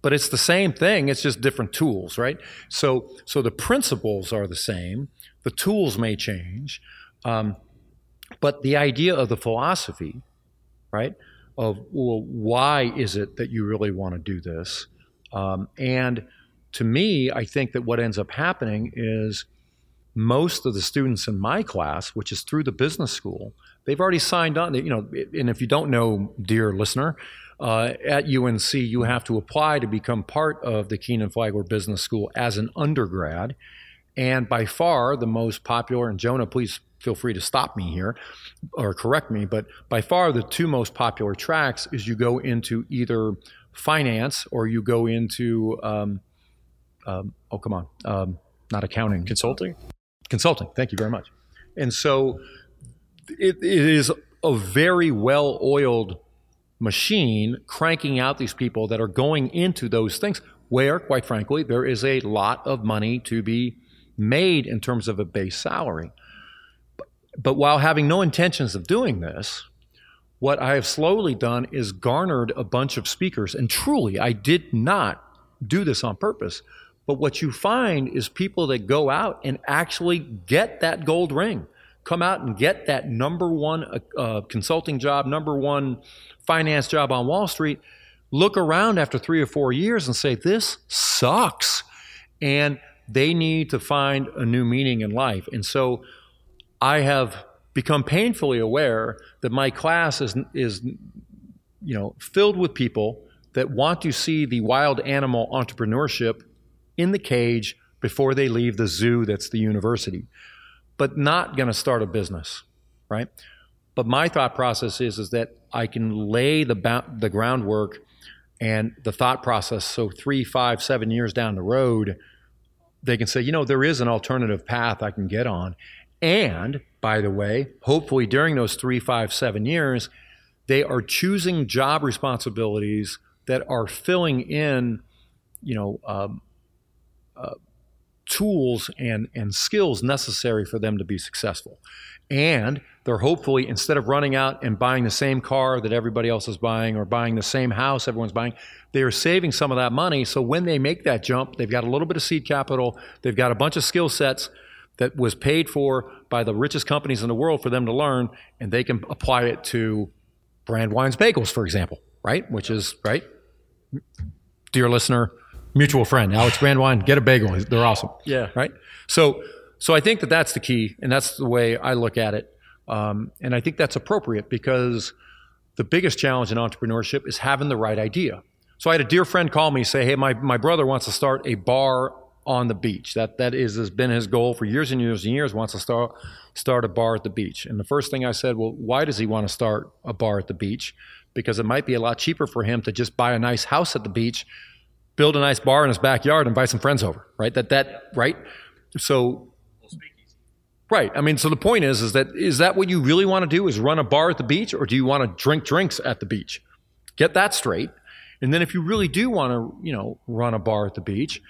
but it's the same thing. It's just different tools, right? So, so the principles are the same. The tools may change. Um, but the idea of the philosophy, right, of well, why is it that you really want to do this? Um, and to me, I think that what ends up happening is most of the students in my class, which is through the business school, they've already signed on. You know, and if you don't know, dear listener, uh, at UNC, you have to apply to become part of the Kenan Flagler Business School as an undergrad. And by far the most popular, and Jonah, please feel free to stop me here or correct me, but by far the two most popular tracks is you go into either finance or you go into, um, um, oh, come on, um, not accounting. Consulting? Consulting. Thank you very much. And so it, it is a very well oiled machine cranking out these people that are going into those things where, quite frankly, there is a lot of money to be made in terms of a base salary. But while having no intentions of doing this, what I have slowly done is garnered a bunch of speakers. And truly, I did not do this on purpose. But what you find is people that go out and actually get that gold ring, come out and get that number one uh, uh consulting job, number one finance job on Wall Street, look around after three or four years and say, This sucks. And they need to find a new meaning in life. And so I have become painfully aware that my class is, is you know, filled with people that want to see the wild animal entrepreneurship in the cage before they leave the zoo that's the university, but not going to start a business, right? But my thought process is, is that I can lay the, the groundwork and the thought process so three, five, seven years down the road, they can say, you know, there is an alternative path I can get on. And by the way, hopefully during those three, five, seven years, they are choosing job responsibilities that are filling in, you know, um, uh, tools and, and skills necessary for them to be successful. And they're hopefully, instead of running out and buying the same car that everybody else is buying or buying the same house everyone's buying, they are saving some of that money. So when they make that jump, they've got a little bit of seed capital, they've got a bunch of skill sets that was paid for by the richest companies in the world for them to learn, and they can apply it to Brandwein's Bagels, for example, right? Which is, right? Dear listener, mutual friend, Alex Brandwein, get a bagel. They're awesome. Yeah. Right? So, so I think that that's the key, and that's the way I look at it. Um, and I think that's appropriate because the biggest challenge in entrepreneurship is having the right idea. So I had a dear friend call me say, "Hey, my, my brother wants to start a bar on the beach. That that is has been his goal for years and years and years. Wants to start start a bar at the beach. And the first thing I said, well, why does he want to start a bar at the beach? Because it might be a lot cheaper for him to just buy a nice house at the beach build a nice bar in his backyard and invite some friends over, right? That that right. So Right. I mean, so the point is, is that is that what you really want to do? Is run a bar at the beach, or do you want to drink drinks at the beach? Get that straight. And then if you really do want to, you know, run a bar at the beach,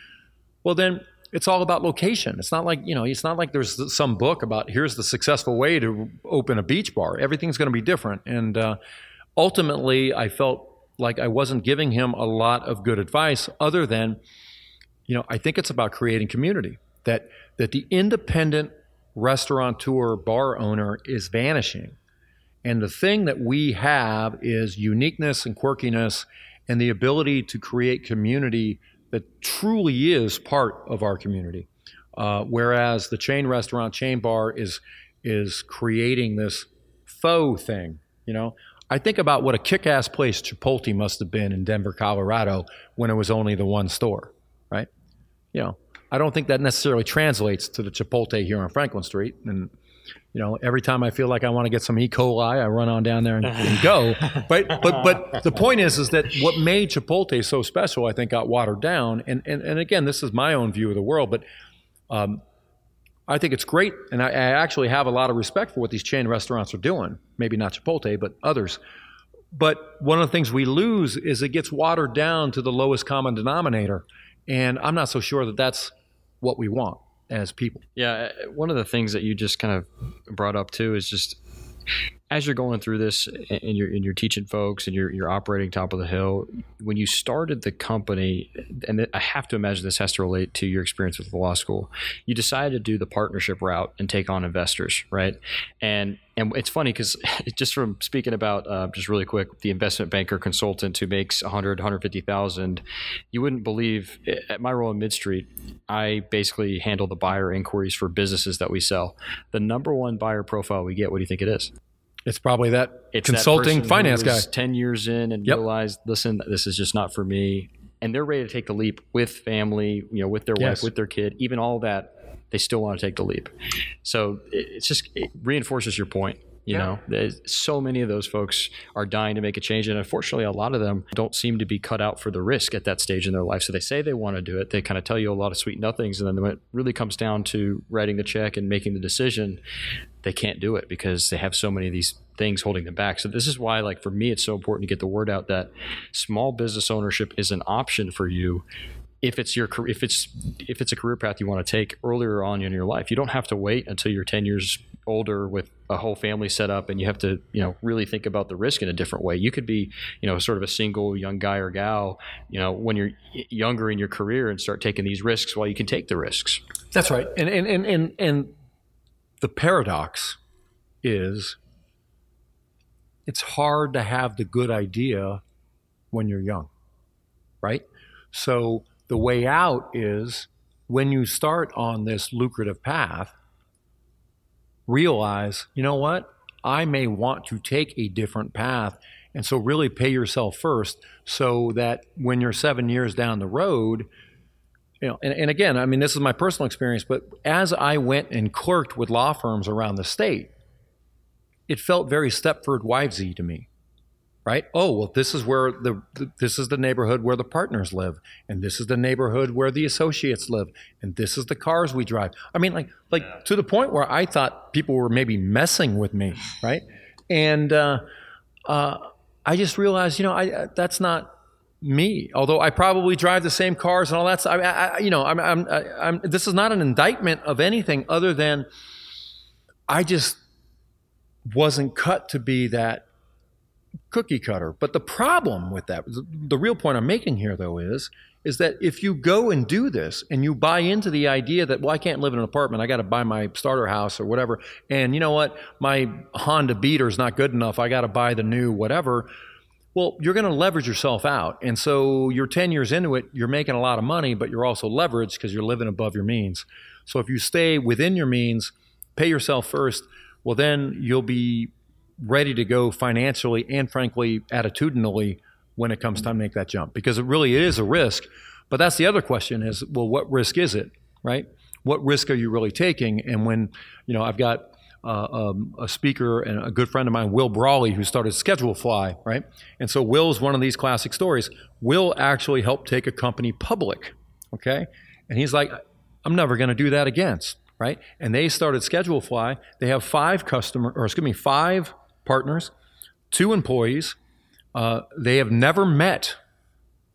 well then it's all about location. It's not like, you know, it's not like there's some book about here's the successful way to open a beach bar. Everything's going to be different. And uh, ultimately, I felt like I wasn't giving him a lot of good advice other than, you know, I think it's about creating community. That that the independent restaurateur bar owner is vanishing. And the thing that we have is uniqueness and quirkiness and the ability to create community that truly is part of our community. Uh, whereas the chain restaurant, chain bar is is creating this faux thing. You know, I think about what a kick-ass place Chipotle must have been in Denver, Colorado, when it was only the one store, right? You know, I don't think that necessarily translates to the Chipotle here on Franklin Street. And you know, every time I feel like I want to get some E. coli, I run on down there and, and go. But but but the point is, is that what made Chipotle so special, I think, got watered down. And and and again, this is my own view of the world, but. Um, I think it's great, and I, I actually have a lot of respect for what these chain restaurants are doing. Maybe not Chipotle, but others. But one of the things we lose is it gets watered down to the lowest common denominator, and I'm not so sure that that's what we want as people. Yeah, uh, one of the things that you just kind of brought up too is just as you're going through this and you're, and you're teaching folks and you're, you're operating top of the hill, when you started the company, and I have to imagine this has to relate to your experience with the law school, you decided to do the partnership route and take on investors, right? And and it's funny because just from speaking about uh, just really quick, the investment banker consultant who makes 100, 150,000, you wouldn't believe at my role in Midstreet, I basically handle the buyer inquiries for businesses that we sell. The number one buyer profile we get, what do you think it is? It's probably that it's consulting that finance guy. 10 years in and yep. realized, listen, this is just not for me. And they're ready to take the leap with family, you know, with their yes. wife, with their kid, even all that they still want to take the leap. So it's just it reinforces your point. You yeah. know, so many of those folks are dying to make a change, and unfortunately, a lot of them don't seem to be cut out for the risk at that stage in their life. So they say they want to do it. They kind of tell you a lot of sweet nothings, and then when it really comes down to writing the check and making the decision, they can't do it because they have so many of these things holding them back. So this is why, like for me, it's so important to get the word out that small business ownership is an option for you if it's your if it's if it's a career path you want to take earlier on in your life. You don't have to wait until you're 10 years older with a whole family set up and you have to you know really think about the risk in a different way. You could be you know sort of a single young guy or gal you know when you're younger in your career and start taking these risks while you can take the risks. That's right. And and and and, and the paradox is it's hard to have the good idea when you're young right so the way out is when you start on this lucrative path, realize, you know what? I may want to take a different path. And so, really pay yourself first so that when you're seven years down the road, you know, and, and again, I mean, this is my personal experience, but as I went and clerked with law firms around the state, it felt very Stepford Wivesy to me right? Oh, well, this is where the, the, this is the neighborhood where the partners live, and this is the neighborhood where the associates live, and this is the cars we drive. I mean, like like yeah. to the point where I thought people were maybe messing with me, right? And uh, uh, I just realized, you know, I that's not me. Although I probably drive the same cars and all that. Stuff. I, I, you know, I'm, I'm, I'm, this is not an indictment of anything other than I just wasn't cut to be that cookie cutter. But the problem with that, the real point I'm making here though is, is that if you go and do this and you buy into the idea that, well, I can't live in an apartment, I got to buy my starter house or whatever, and you know what, my Honda Beater is not good enough, I got to buy the new whatever. Well, you're going to leverage yourself out. And so you're 10 years into it, you're making a lot of money, but you're also leveraged because you're living above your means. So if you stay within your means, pay yourself first, well, then you'll be ready to go financially and frankly attitudinally when it comes time to make that jump because it really is a risk. But that's the other question is, well, what risk is it, right? What risk are you really taking? And when, you know, I've got uh, um, a speaker and a good friend of mine, Will Brawley, who started ScheduleFly, right? And so Will is one of these classic stories. Will actually helped take a company public, okay? And he's like, I'm never going to do that again, right? And they started ScheduleFly. They have five customer, or excuse me, five partners, two employees. Uh, they have never met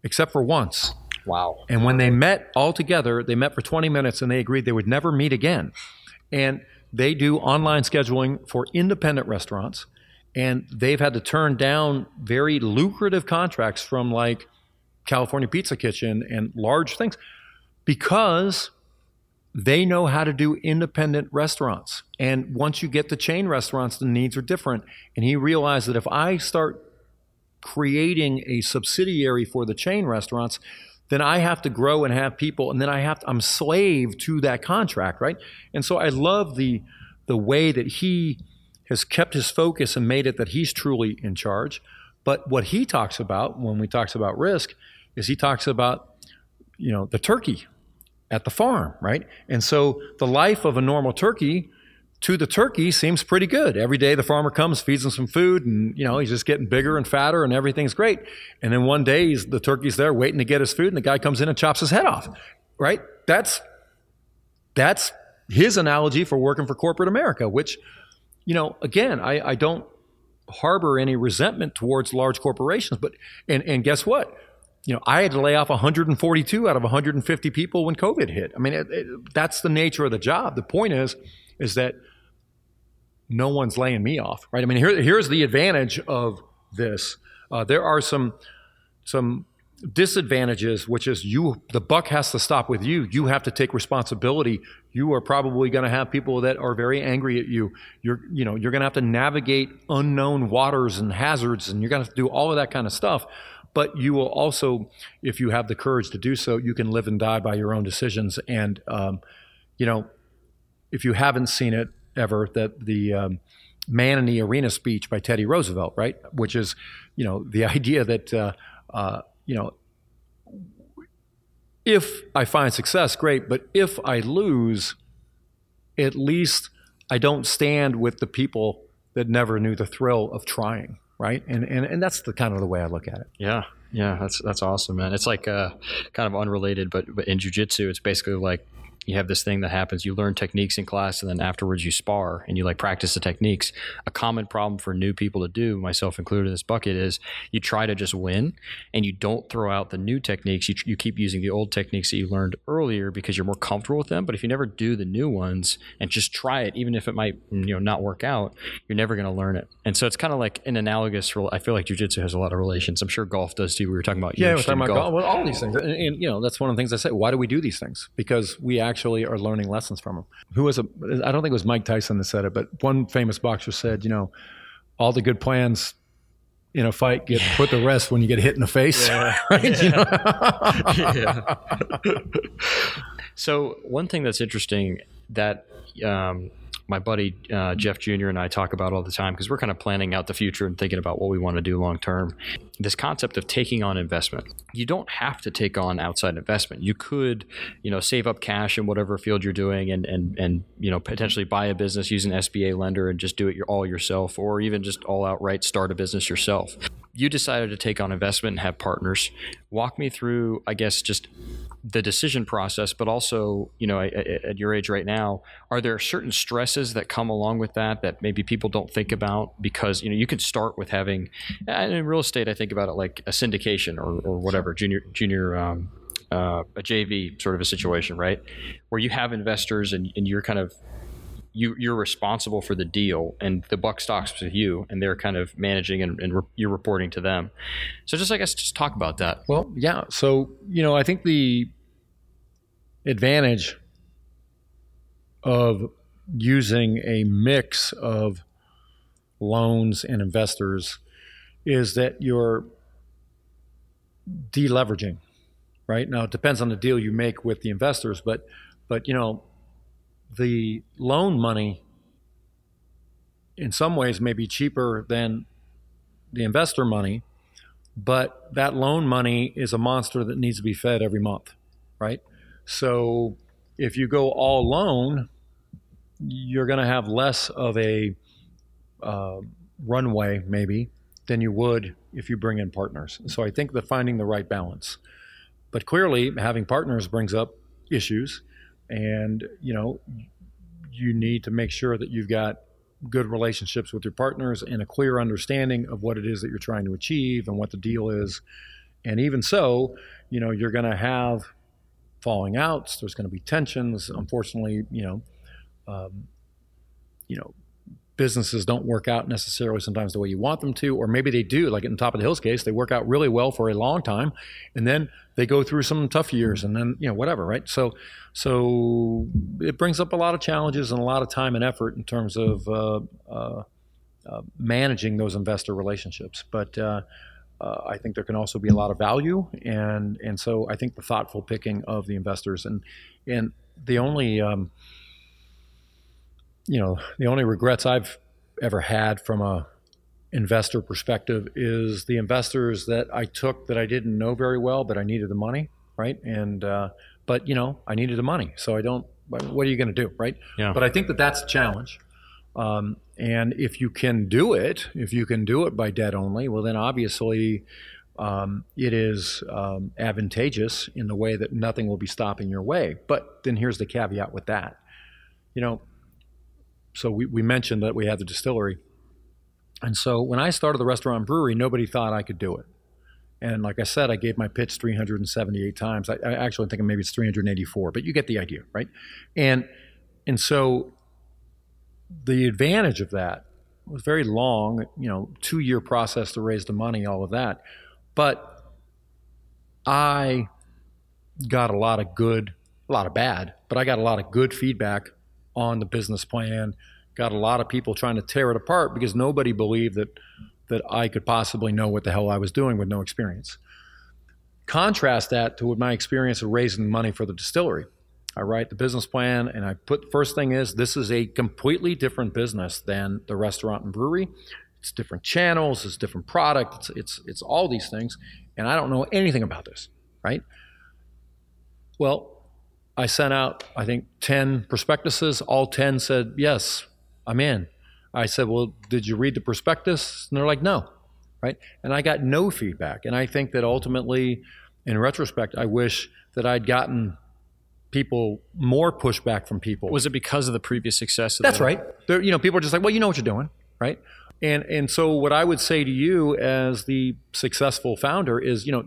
except for once. Wow. And when they met all together, they met for 20 minutes and they agreed they would never meet again. And they do online scheduling for independent restaurants. And they've had to turn down very lucrative contracts from like California Pizza Kitchen and large things because they know how to do independent restaurants. And once you get the chain restaurants, the needs are different. And he realized that if I start creating a subsidiary for the chain restaurants, then I have to grow and have people, and then I have to, I'm slave to that contract, right? And so I love the the way that he has kept his focus and made it that he's truly in charge. But what he talks about when we talks about risk is he talks about you know the turkey at the farm, right? And so the life of a normal turkey to the turkey seems pretty good. Every day the farmer comes, feeds him some food, and you know he's just getting bigger and fatter, and everything's great. And then one day the turkey's there waiting to get his food, and the guy comes in and chops his head off. Right? That's that's his analogy for working for corporate America. Which, you know, again, I, I don't harbor any resentment towards large corporations, but and and guess what? you know, I had to lay off 142 out of 150 people when COVID hit. I mean, it, it, that's the nature of the job. The point is, is that no one's laying me off, right? I mean, here, here's the advantage of this. Uh, there are some some disadvantages, which is you the buck has to stop with you. You have to take responsibility. You are probably going to have people that are very angry at you. You're you know you're going to have to navigate unknown waters and hazards, and you're going to have to do all of that kind of stuff. But you will also, if you have the courage to do so, you can live and die by your own decisions. And um, you know, if you haven't seen it, ever that the um, man in the arena speech by Teddy Roosevelt, right? Which is, you know, the idea that, uh, uh, you know, if I find success, great, but if I lose, at least I don't stand with the people that never knew the thrill of trying, right? And and, and that's the kind of the way I look at it. Yeah, yeah, that's that's awesome, man. It's like uh, kind of unrelated, but, but in jujitsu, it's basically like you have this thing that happens. You learn techniques in class and then afterwards you spar and you like practice the techniques. A common problem for new people to do myself included in this bucket is you try to just win and you don't throw out the new techniques. You, you keep using the old techniques that you learned earlier because you're more comfortable with them but if you never do the new ones and just try it even if it might you know not work out you're never going to learn it. And so it's kind of like an analogous i feel like jiu-jitsu has a lot of relations. I'm sure golf does too. We were talking about yeah we're talking about golf. golf. Well, all these things and, and you know that's one of the things i say why do we do these things? Because we actually actually are learning lessons from him. Who was a, I don't think it was Mike Tyson that said it, but one famous boxer said, you know, all the good plans in a fight get put to rest when you get hit in the face. Yeah. right? yeah. so one thing that's interesting that um, my buddy uh, Jeff Jr. and I talk about all the time because we're kind of planning out the future and thinking about what we want to do long term. This concept of taking on investment. You don't have to take on outside investment. You could, you know, save up cash in whatever field you're doing and and and you know potentially buy a business use an SBA lender and just do it all yourself, or even just all outright start a business yourself. You decided to take on investment and have partners. Walk me through, I guess, just the decision process, but also, you know, at, at, your age right now, are there certain stresses that come along with that that maybe people don't think about? Because you know, you can start with having, and in real estate, I think about it like a syndication or, or whatever, junior junior. Um, uh, a JV sort of a situation, right? Where you have investors and, and you're kind of you you're responsible for the deal and the buck stops with you and they're kind of managing and, and re- you're reporting to them. So just i guess just talk about that. Well yeah. So you know i think the advantage of using a mix of loans and investors is that you're deleveraging right? Now it depends on the deal you make with the investors but but you know the loan money in some ways may be cheaper than the investor money, but that loan money is a monster that needs to be fed every month, right? So if you go all loan, you're going to have less of a uh, runway, maybe, than you would if you bring in partners. So I think the finding the right balance. But clearly, having partners brings up issues, and you know, you need to make sure that you've got good relationships with your partners and a clear understanding of what it is that you're trying to achieve and what the deal is. And even so, you know, you're going to have falling outs. There's going to be tensions. Unfortunately, you know, um, you know, businesses don't work out necessarily sometimes the way you want them to, or maybe they do. Like in Top of the Hills case, they work out really well for a long time, and then they go through some tough years, and then you know whatever, right? So, so it brings up a lot of challenges and a lot of time and effort in terms of uh, uh, uh, managing those investor relationships. But uh, uh, I think there can also be a lot of value, and and so I think the thoughtful picking of the investors and and the only um, you know, the only regrets I've ever had from a investor perspective is the investors that I took that I didn't know very well, but I needed the money, right? And uh, but you know, I needed the money, so I don't. What are you going to do, right? Yeah. But I think that that's a challenge. Um, and if you can do it, if you can do it by debt only, well, then obviously um, it is um, advantageous in the way that nothing will be stopping your way. But then here's the caveat with that. You know, so we, we mentioned that we had the distillery. And so when I started the restaurant brewery, nobody thought I could do it. And like I said, I gave my pitch 378 times. I, I actually think maybe it's 384, but you get the idea, right? And and so the advantage of that was very long, you know, two year process to raise the money, all of that. But I got a lot of good, a lot of bad, but I got a lot of good feedback on the business plan. Got a lot of people trying to tear it apart because nobody believed that that I could possibly know what the hell I was doing with no experience. Contrast that to my experience of raising money for the distillery. I write the business plan and I put first thing is this is a completely different business than the restaurant and brewery. It's different channels, it's different product, it's it's it's all these things, and I don't know anything about this, right? Well, I sent out, I think, 10 prospectuses. All 10 said, yes, I'm in. I said, well, did you read the prospectus? And they're like, no, right? And I got no feedback. And I think that ultimately, in retrospect, I wish that I'd gotten people more pushback from people. Was it because of the previous success? That's right. They're, you know, people are just like, well, you know what you're doing, right? And and so what I would say to you as the successful founder is, you know,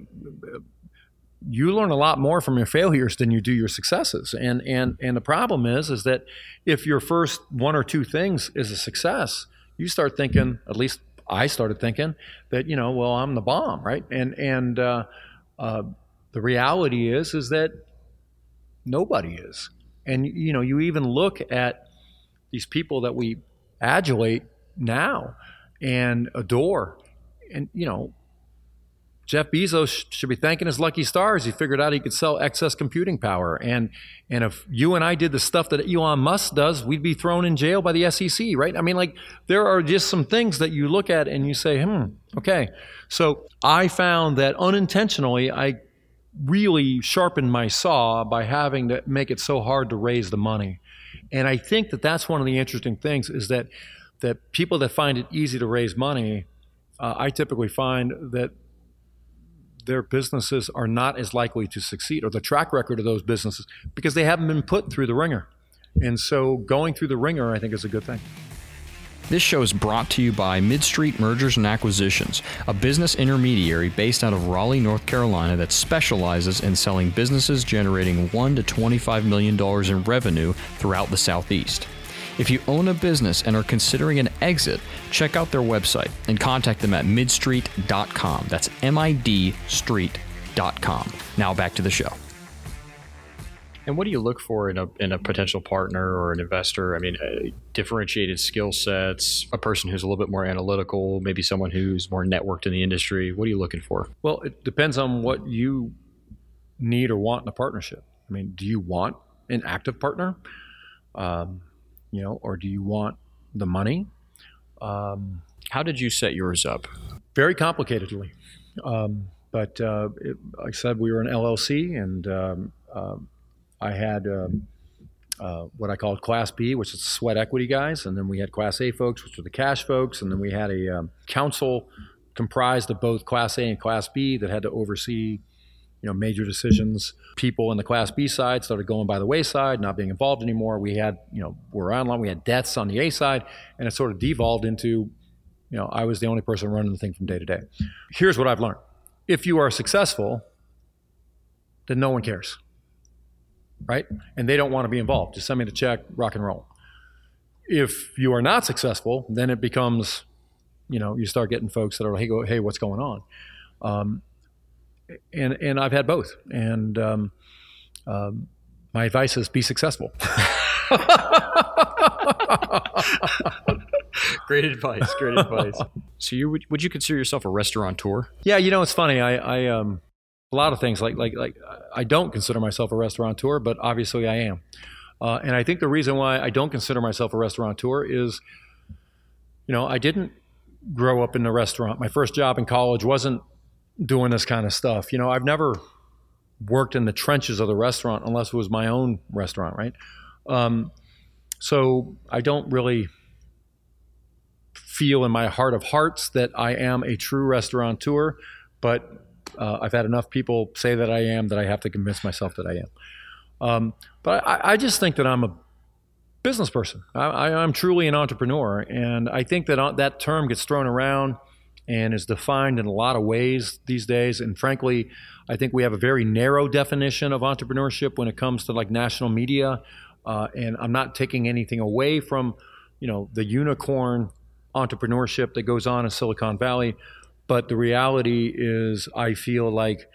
you learn a lot more from your failures than you do your successes. And and and the problem is is that if your first one or two things is a success, you start thinking, at least I started thinking that you know, well, I'm the bomb, right? And and uh, uh, the reality is is that nobody is. And you know, you even look at these people that we adulate now and adore, and you know, Jeff Bezos should be thanking his lucky stars. He figured out he could sell excess computing power. And, and if you and I did the stuff that Elon Musk does, we'd be thrown in jail by the SEC, right? I mean, like, there are just some things that you look at and you say, hmm, okay. So I found that unintentionally, I really sharpened my saw by having to make it so hard to raise the money. And I think that that's one of the interesting things is that, that people that find it easy to raise money, uh, I typically find that their businesses are not as likely to succeed, or the track record of those businesses, because they haven't been put through the ringer. And so going through the ringer, I think, is a good thing. This show is brought to you by Midstreet Mergers and Acquisitions, a business intermediary based out of Raleigh, North Carolina that specializes in selling businesses generating 1 to 25 million dollars in revenue throughout the Southeast. If you own a business and are considering an exit, check out their website and contact them at midstreet.com. That's M I D street.com. Now back to the show. And what do you look for in a, in a potential partner or an investor? I mean, uh, differentiated skill sets, a person who's a little bit more analytical, maybe someone who's more networked in the industry. What are you looking for? Well, it depends on what you need or want in a partnership. I mean, do you want an active partner? Um, you know, or do you want the money? Um, How did you set yours up? Very complicatedly. Um, but uh, it, like I said, we were an LLC, and um, uh, I had um, uh, what I called Class B, which is sweat equity guys, and then we had Class A folks, which were the cash folks, and then we had a um, council comprised of both Class A and Class B that had to oversee, you know, major decisions. People in the Class B side started going by the wayside, not being involved anymore. We had, you know, we're online. We had deaths on the A side, and it sort of devolved into, you know, I was the only person running the thing from day to day. Here's what I've learned: if you are successful, then no one cares right? And they don't want to be involved. Just send me the check, rock and roll. If you are not successful, then it becomes, you know, you start getting folks that are like, hey, what's going on? Um, and and I've had both. And um, um, my advice is be successful. great advice. Great advice. So you would, would you consider yourself a restaurateur? Yeah, you know it's funny. I, I um a lot of things. Like like like I don't consider myself a restaurateur, but obviously I am. Uh, and I think the reason why I don't consider myself a restaurateur is, you know, I didn't grow up in the restaurant. My first job in college wasn't doing this kind of stuff. You know, I've never worked in the trenches of the restaurant unless it was my own restaurant, right? Um, so I don't really feel in my heart of hearts that I am a true restaurateur, but uh, I've had enough people say that I am that I have to convince myself that I am. Um, but I, I, just think that I'm a business person. I, am truly an entrepreneur, and I think that uh, that term gets thrown around and is defined in a lot of ways these days. And frankly, I think we have a very narrow definition of entrepreneurship when it comes to like national media. Uh, and I'm not taking anything away from, you know, the unicorn entrepreneurship that goes on in Silicon Valley. But the reality is, I feel like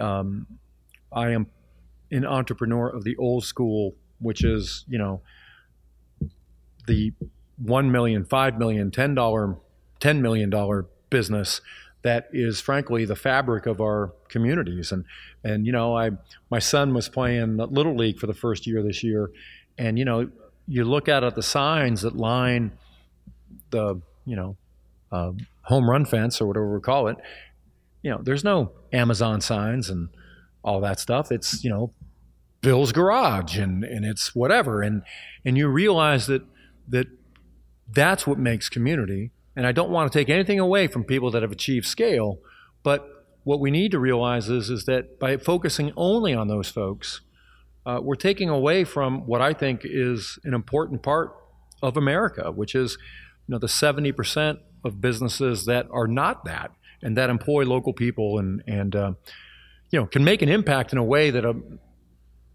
um, I am an entrepreneur of the old school, which is, you know, the one million, five million, ten dollar, ten million dollar business that is frankly the fabric of our communities. And and you know, I my son was playing little league for the first year this year, and you know, you look out at the signs that line the you know uh, home run fence or whatever we call it, you know, there's no Amazon signs and all that stuff. It's, you know, Bill's garage and, and it's whatever. And, and you realize that, that that's what makes community. And I don't want to take anything away from people that have achieved scale, but what we need to realize is, is that by focusing only on those folks, uh, we're taking away from what I think is an important part of America, which is, you know, the 70% of businesses that are not that and that employ local people and and uh, you know can make an impact in a way that a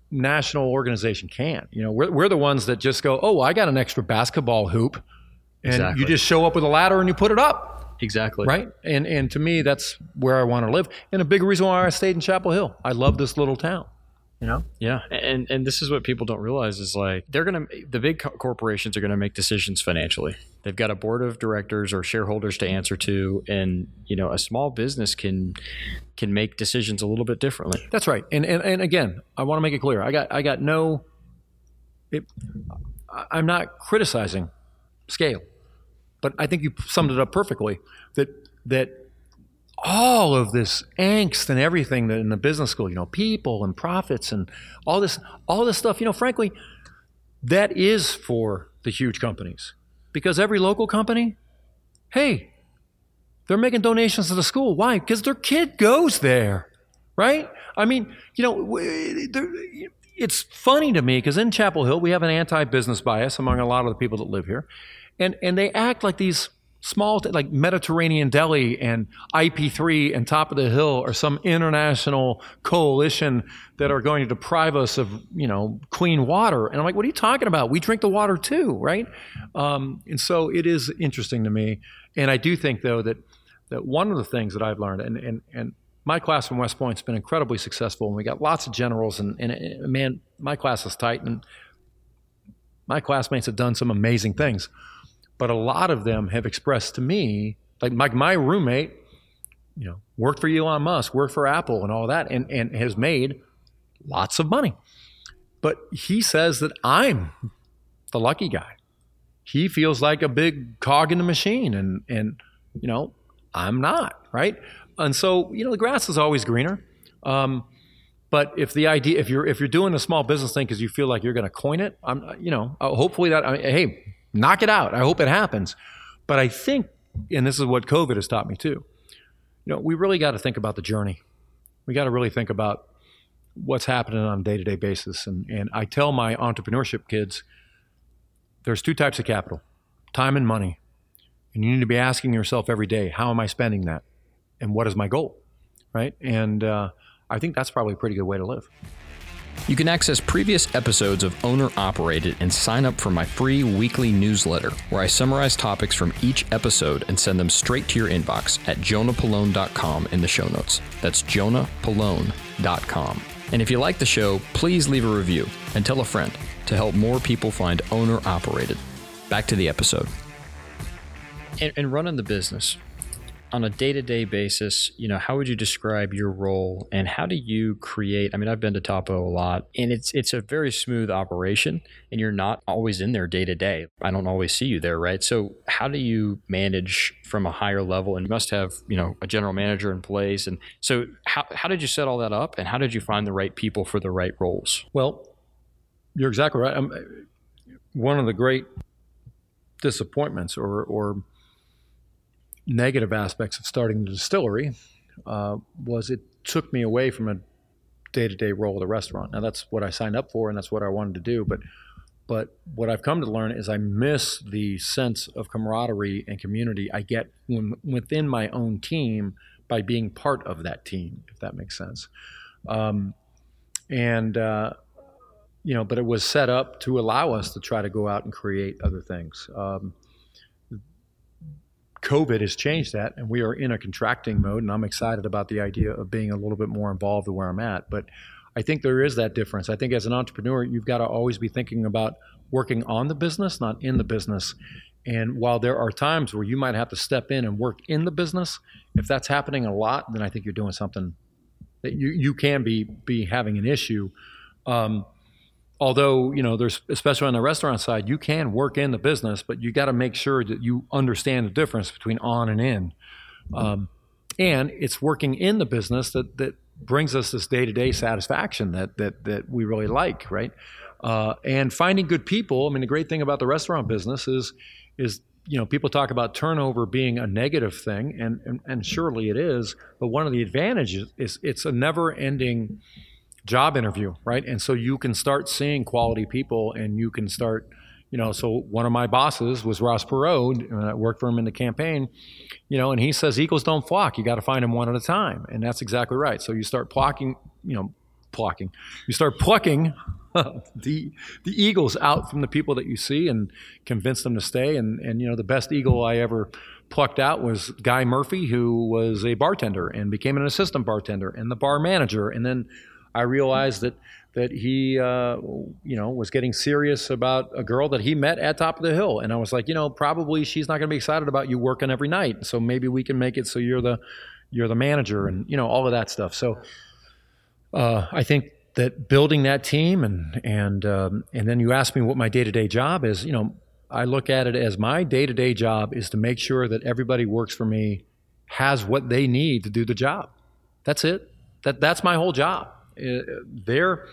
national organization can't. You know, we're we're the ones that just go, oh, I got an extra basketball hoop, and exactly. you just show up with a ladder and you put it up. Exactly. Right. And and to me, that's where I want to live. And a big reason why I stayed in Chapel Hill. I love this little town you know yeah and and this is what people don't realize is like they're gonna the big corporations are gonna make decisions financially they've got a board of directors or shareholders to answer to and you know a small business can can make decisions a little bit differently that's right and and, and again i want to make it clear i got i got no it, i'm not criticizing scale but i think you summed it up perfectly that that all of this angst and everything that in the business school, you know, people and profits and all this, all this stuff, you know, frankly, that is for the huge companies. Because every local company, hey, they're making donations to the school. Why? Because their kid goes there, right? I mean, you know, it's funny to me because in Chapel Hill, we have an anti business bias among a lot of the people that live here. And, and they act like these small like Mediterranean Deli and IP3 and Top of the Hill or some international coalition that are going to deprive us of you know clean water. And I'm like, what are you talking about? We drink the water too, right? Um, and so it is interesting to me. And I do think though that that one of the things that I've learned and and and my class from West Point's been incredibly successful, and we got lots of generals. And, and, and man, my class is tight, and my classmates have done some amazing things. But a lot of them have expressed to me, like my, my roommate, you know, worked for Elon Musk, worked for Apple and all that, and, and has made lots of money. But he says that I'm the lucky guy. He feels like a big cog in the machine, and and you know, I'm not, right? And so, you know, the grass is always greener. Um, but if the idea, if you're if you're doing a small business thing because you feel like you're going to coin it, I'm you know uh, hopefully that I hey knock it out. I hope it happens. But I think, and this is what COVID has taught me too. You know, we really got to think about the journey. We got to really think about what's happening on a day to day basis. And and I tell my entrepreneurship kids, there's two types of capital, time and money, and you need to be asking yourself every day, how am I spending that, and what is my goal, right? And uh, I think that's probably a pretty good way to live. You can access previous episodes of Owner Operated and sign up for my free weekly newsletter, where I summarize topics from each episode and send them straight to your inbox at jonahpollone.com in the show notes. That's jonahpollone.com. And if you like the show, please leave a review and tell a friend to help more people find Owner Operated. Back to the episode. And, and running the business, on a day-to-day basis you know how would you describe your role and how do you create i mean i've been to topo a lot and it's it's a very smooth operation and you're not always in there day to day i don't always see you there right? So how do you manage from a higher level and you must have you know a general manager in place and so how, how did you set all that up and how did you find the right people for the right roles? Well you're exactly right. I'm, one of the great disappointments or or negative aspects of starting the distillery uh, was it took me away from a day-to-day role at the restaurant. Now that's what I signed up for, and that's what I wanted to do. But but what I've come to learn is I miss the sense of camaraderie and community I get when, within my own team by being part of that team, if that makes sense. Um, and uh, you know, but it was set up to allow us to try to go out and create other things. Um, COVID has changed that, and we are in a contracting mode. And I'm excited about the idea of being a little bit more involved where I'm at. But I think there is that difference. I think as an entrepreneur, you've got to always be thinking about working on the business, not in the business. And while there are times where you might have to step in and work in the business, if that's happening a lot, then I think you're doing something that you, you can be be having an issue. Um, although you know there's especially on the restaurant side you can work in the business but you got to make sure that you understand the difference between on and in. Um, and it's working in the business that that brings us this day-to-day satisfaction that that that we really like right? Uh, and finding good people i mean the great thing about the restaurant business is is you know people talk about turnover being a negative thing and and, and surely it is but one of the advantages is it's a never ending job interview, right? And so you can start seeing quality people and you can start, you know, so one of my bosses was Ross Perot, and I worked for him in the campaign, you know, and he says eagles don't flock. You got to find them one at a time. And that's exactly right. So you start plucking, you know, plucking. You start plucking the the eagles out from the people that you see and convince them to stay. And and you know, the best eagle I ever plucked out was Guy Murphy, who was a bartender and became an assistant bartender and the bar manager, and then I realized that that he, uh, you know, was getting serious about a girl that he met at Top of the Hill, and I was like, you know, probably she's not going to be excited about you working every night, so maybe we can make it so you're the you're the manager, and you know, all of that stuff. So uh, I think that building that team, and and um, and then you ask me what my day to day job is, you know. I look at it as my day to day job is to make sure that everybody works for me has what they need to do the job. That's it. That that's my whole job. Uh, they're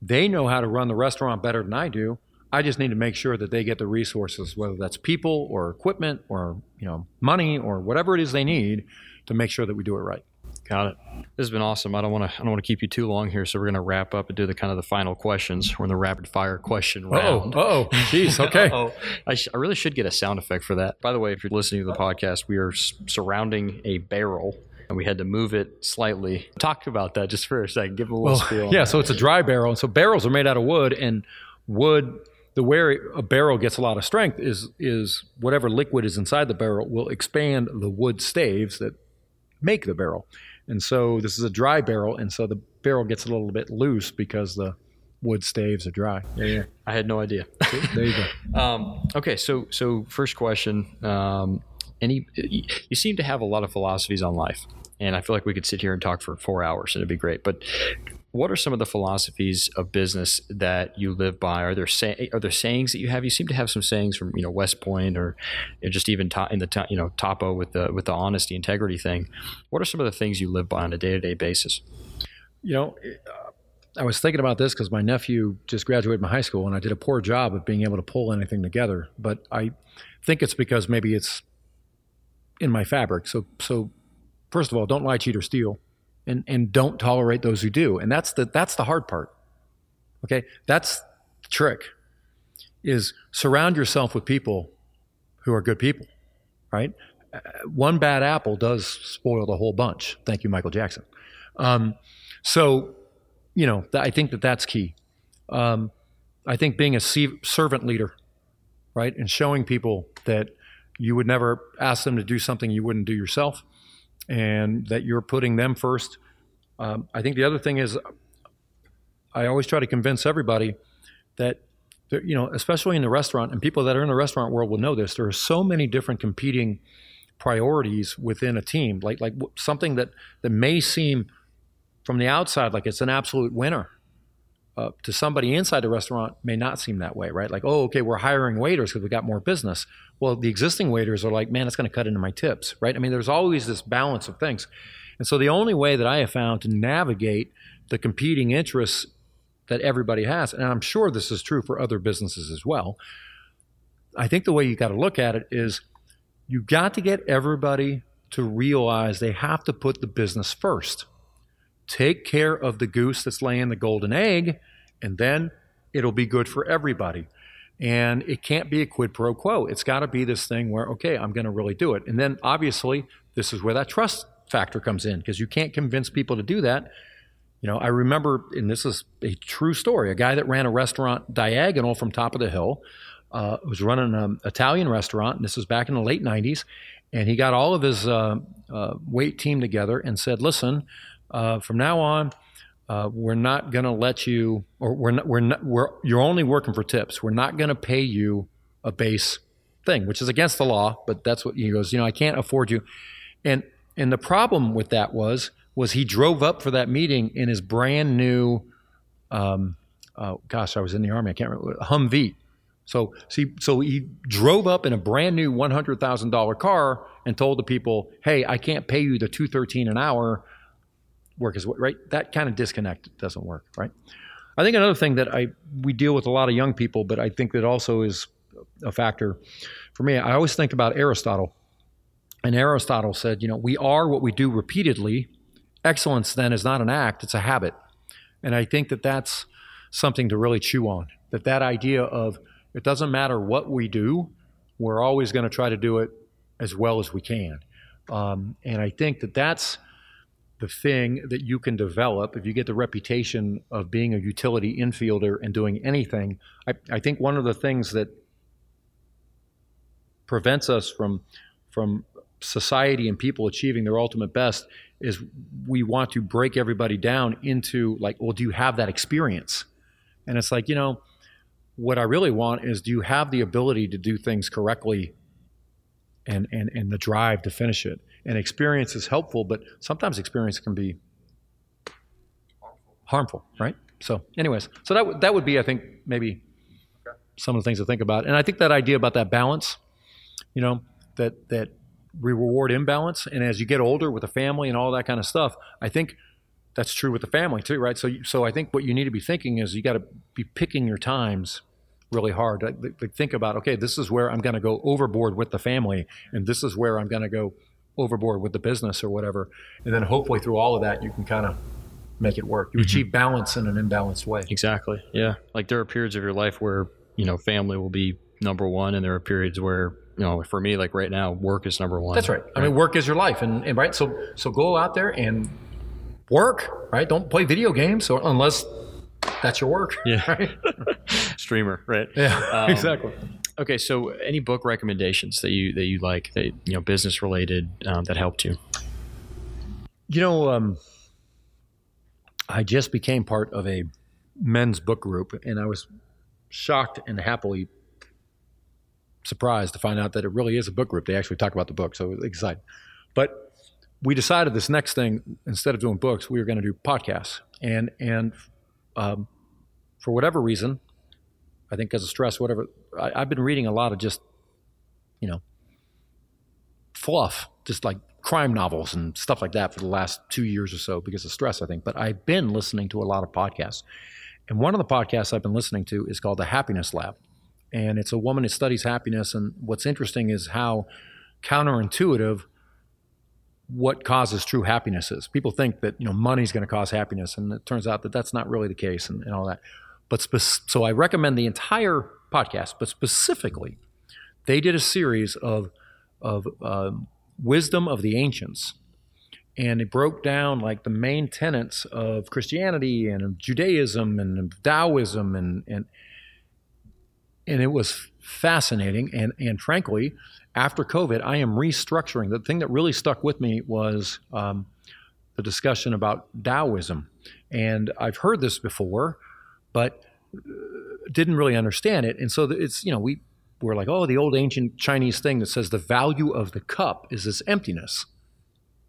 they know how to run the restaurant better than I do. I just need to make sure that they get the resources, whether that's people or equipment or you know money or whatever it is they need to make sure that we do it right. Got it. This has been awesome. I don't want to. I don't want to keep you too long here, so we're going to wrap up and do the kind of the final questions. We're in the rapid fire question round. Oh, oh, jeez. Okay. I, sh- I, really should get a sound effect for that. By the way, if you're listening to the podcast, we are s- surrounding a barrel and we had to move it slightly. Talk about that just for a second. Give a little well, spiel. Yeah, so it's a dry barrel. And so barrels are made out of wood, and wood, the way a barrel gets a lot of strength is is whatever liquid is inside the barrel will expand the wood staves that make the barrel. And so this is a dry barrel, and so the barrel gets a little bit loose because the wood staves are dry. Yeah, yeah. I had no idea. there you go. Um, okay, so so first question. Um, any you seem to have a lot of philosophies on life and i feel like we could sit here and talk for four hours and it'd be great but what are some of the philosophies of business that you live by? Are there say, are there sayings that you have? You seem to have some sayings from you know west point or just even to, in the you know topo with the with the honesty integrity thing. What are some of the things you live by on a day-to-day basis? You know I was thinking about this because my nephew just graduated from high school, and I did a poor job of being able to pull anything together. But I think it's because maybe it's in my fabric. So, so first of all, don't lie, cheat, or steal, and and don't tolerate those who do. And that's the that's the hard part. Okay, that's the trick. Is surround yourself with people who are good people, right? Uh, one bad apple does spoil the whole bunch. Thank you, Michael Jackson. Um, so you know, I think that that's key. Um, I think being a servant leader, right, and showing people that you would never ask them to do something you wouldn't do yourself, and that you're putting them first. Um, I think the other thing is, I always try to convince everybody that, you know, especially in the restaurant, and people that are in the restaurant world will know this. There are so many different competing priorities within a team. Like like something that that may seem from the outside like it's an absolute winner. Uh, to somebody inside the restaurant may not seem that way, right? Like, oh, okay, we're hiring waiters because we got more business. Well, the existing waiters are like, man, it's going to cut into my tips, right? I mean, there's always this balance of things. And so the only way that I have found to navigate the competing interests that everybody has, and I'm sure this is true for other businesses as well, I think the way you got to look at it is you got to get everybody to realize they have to put the business first take care of the goose that's laying the golden egg, and then it'll be good for everybody. And it can't be a quid pro quo. It's got to be this thing where, okay, I'm going to really do it. And then obviously, this is where that trust factor comes in because you can't convince people to do that. You know, I remember, and this is a true story, a guy that ran a restaurant diagonal from top of the hill uh, was running an Italian restaurant. And this was back in the late 90s. And he got all of his uh, uh, wait team together and said, listen, uh, from now on, uh, we're not going to let you, or we're not, we're not, we're, you're only working for tips. We're not going to pay you a base thing, which is against the law, but that's what he goes, you know, I can't afford you. And, and the problem with that was, was he drove up for that meeting in his brand new, um, uh, gosh, I was in the army. I can't remember Humvee. So, see, so he drove up in a brand new one hundred thousand dollar car and told the people, "Hey, I can't pay you the two thirteen an hour work as right? That kind of disconnect doesn't work, right? I think another thing that I we deal with a lot of young people, but I think that also is a factor for me. I always think about Aristotle, and Aristotle said, you know, we are what we do repeatedly. Excellence then is not an act; it's a habit, and I think that that's something to really chew on. That that idea of it doesn't matter what we do, we're always going to try to do it as well as we can, um, and I think that that's the thing that you can develop if you get the reputation of being a utility infielder and doing anything. I, I think one of the things that prevents us from from society and people achieving their ultimate best is we want to break everybody down into like, well, do you have that experience? And it's like, you know, what I really want is do you have the ability to do things correctly and and and the drive to finish it? And experience is helpful, but sometimes experience can be harmful, right? So, anyways, so that w- that would be, I think, maybe some of the things to think about. And I think that idea about that balance, you know, that that we reward imbalance, and as you get older with a family and all that kind of stuff, I think that's true with the family too, right? So, so I think what you need to be thinking is you got to be picking your times really hard. Like, think about, okay, this is where I'm going to go overboard with the family, and this is where I'm going to go overboard with the business or whatever. And then hopefully through all of that, you can kind of make it work. You mm-hmm. achieve balance in an imbalanced way. Exactly. Yeah. Like there are periods of your life where, you know, family will be number one, and there are periods where, you know, for me, like right now, work is number one. That's right. I mean, work is your life, and, and right. So so go out there and work. Right. Don't play video games, or unless that's your work. Yeah. Right? Streamer. Right. Yeah. Um, exactly. Okay, so any book recommendations that you that you like that you know business related um, that helped you? You know, um, I just became part of a men's book group, and I was shocked and happily surprised to find out that it really is a book group. They actually talk about the book, so excited. But we decided this next thing, instead of doing books, we were going to do podcasts, and and um, for whatever reason, I think because of stress, whatever. I, I've been reading a lot of just, you know, fluff, just like crime novels and stuff like that for the last two years or so because of stress, I think. But I've been listening to a lot of podcasts. And one of the podcasts I've been listening to is called The Happiness Lab. And it's a woman who studies happiness. And what's interesting is how counterintuitive what causes true happiness is. People think that you know money is going to cause happiness, and it turns out that that's not really the case, and, and all that. But spe- so I recommend the entire podcast, but specifically, they did a series of of um, wisdom of the ancients. And it broke down like the main tenets of Christianity and of Judaism and of Taoism and and and it was fascinating. And and frankly, after COVID, I am restructuring. The thing that really stuck with me was um, the discussion about Taoism, and I've heard this before, but uh, didn't really understand it. And so it's you know we we're like, oh, the old ancient Chinese thing that says the value of the cup is this emptiness.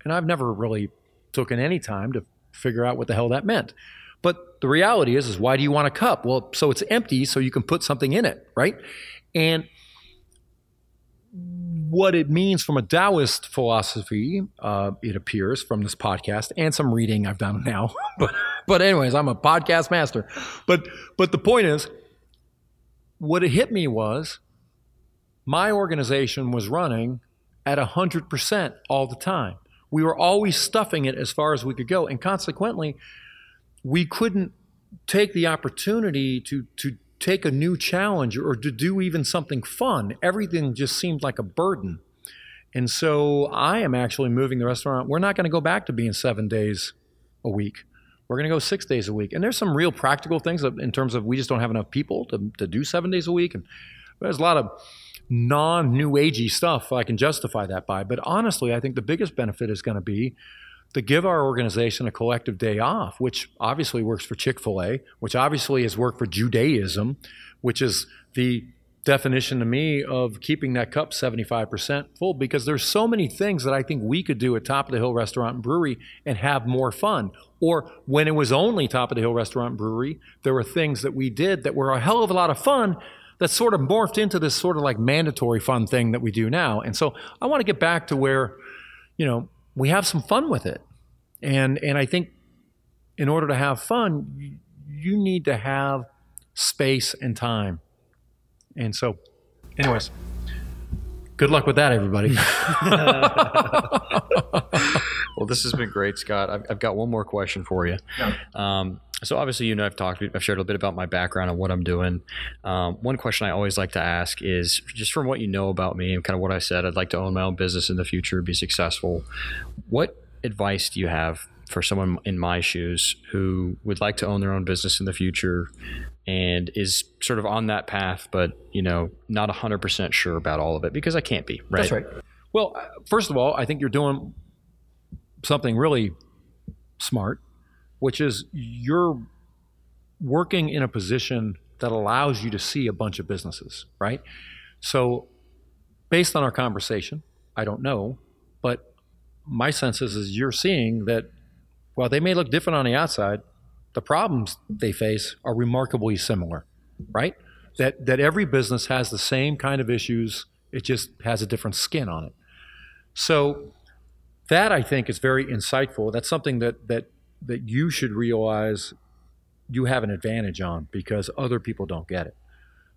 And I've never really taken any time to figure out what the hell that meant. But the reality is, is why do you want a cup? Well, so it's empty, so you can put something in it, right? And what it means from a Taoist philosophy, uh, it appears from this podcast and some reading I've done now. but, but anyways, I'm a podcast master. But but the point is, what it hit me was my organization was running at 100% all the time. We were always stuffing it as far as we could go. And consequently, we couldn't take the opportunity to, to take a new challenge or to do even something fun. Everything just seemed like a burden. And so I am actually moving the restaurant. We're not going to go back to being seven days a week. We're going to go six days a week. And there's some real practical things in terms of we just don't have enough people to, to do seven days a week. And there's a lot of non new agey stuff I can justify that by. But honestly, I think the biggest benefit is going to be to give our organization a collective day off, which obviously works for Chick fil A, which obviously has worked for Judaism, which is the definition to me of keeping that cup 75% full because there's so many things that I think we could do at Top of the Hill Restaurant and Brewery and have more fun. Or when it was only Top of the Hill Restaurant and Brewery, there were things that we did that were a hell of a lot of fun that sort of morphed into this sort of like mandatory fun thing that we do now. And so I want to get back to where, you know, we have some fun with it. And and I think in order to have fun, you need to have space and time. And so, anyways, good luck with that, everybody. well, this has been great, Scott. I've, I've got one more question for you. Yeah. Um, so obviously, you know, I've talked, I've shared a little bit about my background and what I'm doing. Um, one question I always like to ask is just from what you know about me and kind of what I said, I'd like to own my own business in the future, be successful. What advice do you have for someone in my shoes who would like to own their own business in the future and is sort of on that path, but you know, not 100% sure about all of it because I can't be, right? That's right. Well, uh, first of all, I think you're doing something really smart which is you're working in a position that allows you to see a bunch of businesses, right? So, based on our conversation, I don't know, but my sense is, is you're seeing that while they may look different on the outside, the problems they face are remarkably similar, right? That that every business has the same kind of issues, it just has a different skin on it. So that I think is very insightful. That's something that that that you should realize you have an advantage on because other people don't get it.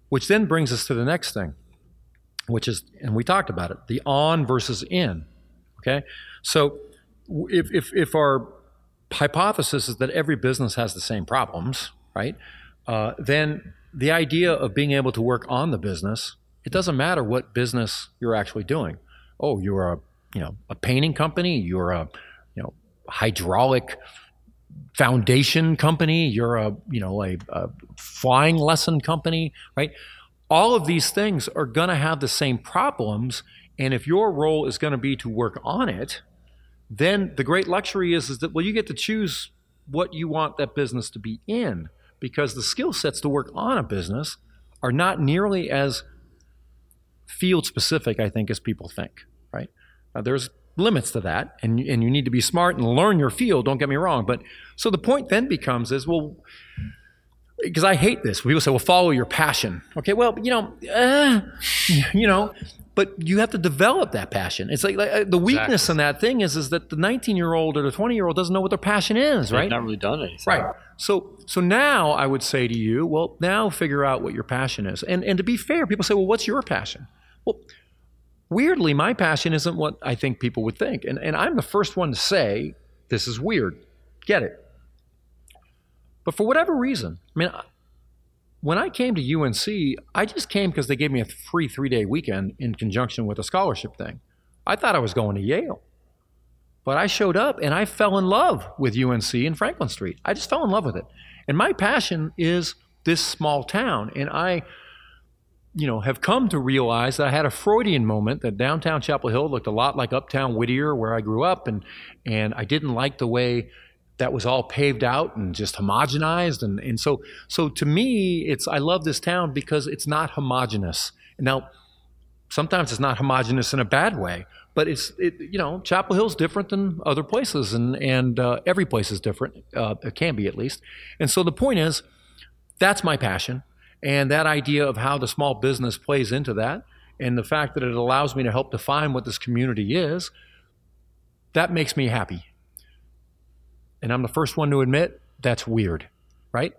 Which then brings us to the next thing, which is, and we talked about it, the on versus in. Okay? So if, if, if our hypothesis is that every business has the same problems, right? Uh, then the idea of being able to work on the business, it doesn't matter what business you're actually doing. Oh, you're a you know a painting company, you're a you know hydraulic foundation company, you're a you know a, a flying lesson company, right? All of these things are going to have the same problems, and if your role is going to be to work on it, then the great luxury is is that well you get to choose what you want that business to be in because the skill sets to work on a business are not nearly as field specific, I think, as people think. Right? Now, there's limits to that and, and you need to be smart and learn your field don't get me wrong but so the point then becomes is well because I hate this. People say, "Well, follow your passion." Okay, well, you know, uh, you know, but you have to develop that passion. It's like, like uh, the weakness exactly. in that thing is is that the 19 year old or the 20 year old doesn't know what their passion is, They've right? Not really done anything, right? So so now I would say to you, well, now figure out what your passion is. And and to be fair, people say, well, what's your passion? Well, weirdly, my passion isn't what I think people would think, and and I'm the first one to say this is weird. Get it? But for whatever reason, I mean, when I came to UNC, I just came because they gave me a free three day weekend in conjunction with a scholarship thing. I thought I was going to Yale. But I showed up and I fell in love with UNC in Franklin Street. I just fell in love with it. And my passion is this small town. And I, you know, have come to realize that I had a Freudian moment that downtown Chapel Hill looked a lot like uptown Whittier, where I grew up, and and I didn't like the way that was all paved out and just homogenized and, and so so to me it's I love this town because it's not homogenous. Now sometimes it's not homogenous in a bad way, but it's it, you know Chapel Hill's different than other places and and uh, every place is different. Uh, it can be at least. And so the point is that's my passion and that idea of how the small business plays into that and the fact that it allows me to help define what this community is that makes me happy and I'm the first one to admit that's weird, right?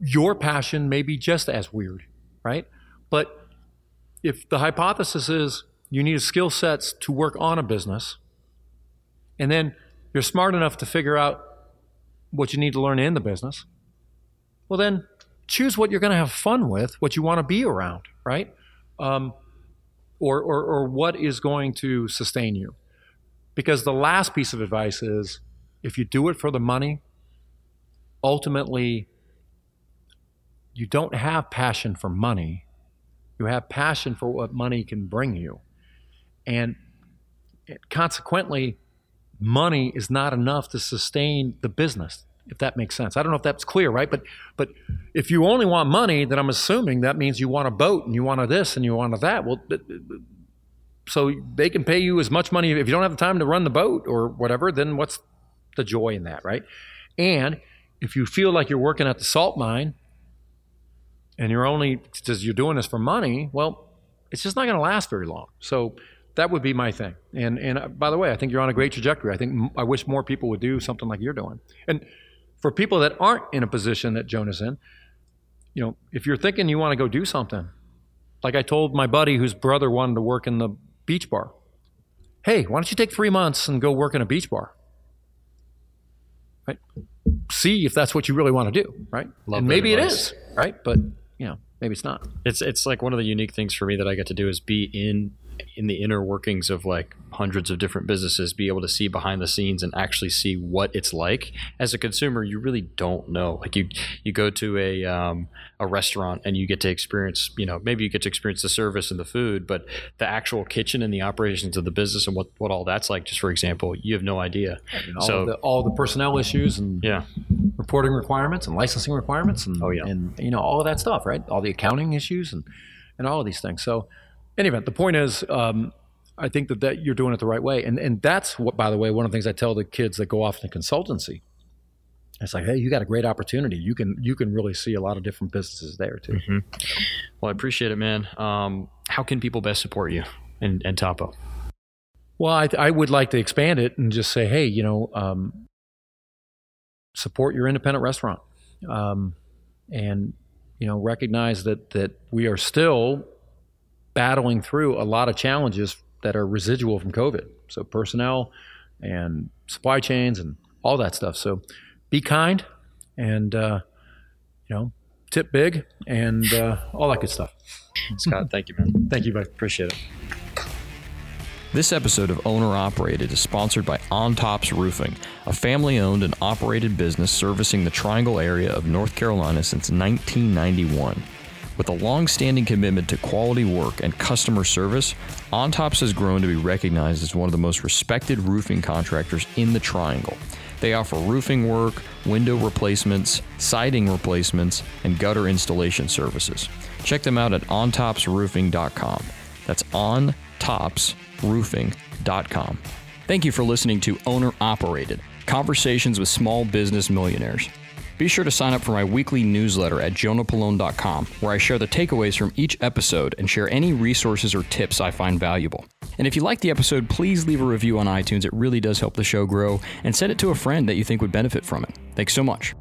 Your passion may be just as weird, right? But if the hypothesis is you need skill sets to work on a business, and then you're smart enough to figure out what you need to learn in the business, well, then choose what you're going to have fun with, what you want to be around, right? Um, or, or, or what is going to sustain you. Because the last piece of advice is if you do it for the money, ultimately, you don't have passion for money. You have passion for what money can bring you. And consequently, money is not enough to sustain the business, if that makes sense. I don't know if that's clear, right? But but if you only want money, then I'm assuming that means you want a boat and you want a this and you want a that. Well, so they can pay you as much money if you don't have the time to run the boat or whatever. Then what's the joy in that, right? And if you feel like you're working at the salt mine and you're only because you're doing this for money, well, it's just not going to last very long. So that would be my thing. And and uh, by the way, I think you're on a great trajectory. I think I wish more people would do something like you're doing. And for people that aren't in a position that Jonah's in, you know, if you're thinking you want to go do something, like I told my buddy whose brother wanted to work in the beach bar, hey, why don't you take three months and go work in a beach bar? right? See if that's what you really want to do, right? Love and maybe advice. it is, right? But you know, maybe it's not. It's it's like one of the unique things for me that I get to do is be in in the inner workings of like hundreds of different businesses be able to see behind the scenes and actually see what it's like. As a consumer you really don't know. Like you you go to a um, a restaurant and you get to experience you know maybe you get to experience the service and the food but the actual kitchen and the operations of the business and what what all that's like just for example you have no idea. All so the, all the personnel issues and yeah. reporting requirements and licensing requirements and oh yeah. and you know all of that stuff right? All the accounting issues and and all of these things. So any event, the point is, um, I think that, that you're doing it the right way. And, and that's what, by the way, one of the things I tell the kids that go off into consultancy. It's like, hey, you got a great opportunity. You can you can really see a lot of different businesses there too. Mm-hmm. Well, I appreciate it, man. Um, how can people best support you and, and Topo? Well, I, I, would like to expand it and just say, hey, you know, um, support your independent restaurant, um, and you know, recognize that that we are still battling through a lot of challenges that are residual from COVID. So personnel and supply chains and all that stuff. So be kind and uh, you know tip big and uh, all that good stuff. Scott, thank you, man. Thank you, buddy. Appreciate it. This episode of Owner Operated is sponsored by On Tops Roofing, a family owned and operated business servicing the Triangle area of North Carolina since 1991. With a long standing commitment to quality work and customer service, OnTops has grown to be recognized as one of the most respected roofing contractors in the Triangle. They offer roofing work, window replacements, siding replacements, and gutter installation services. Check them out at ontopsroofing.com. That's ontopsroofing.com. Thank you for listening to Owner Operated Conversations with Small Business Millionaires. Be sure to sign up for my weekly newsletter at jonahpollone.com, where I share the takeaways from each episode and share any resources or tips I find valuable. And if you like the episode, please leave a review on iTunes. It really does help the show grow, and send it to a friend that you think would benefit from it. Thanks so much.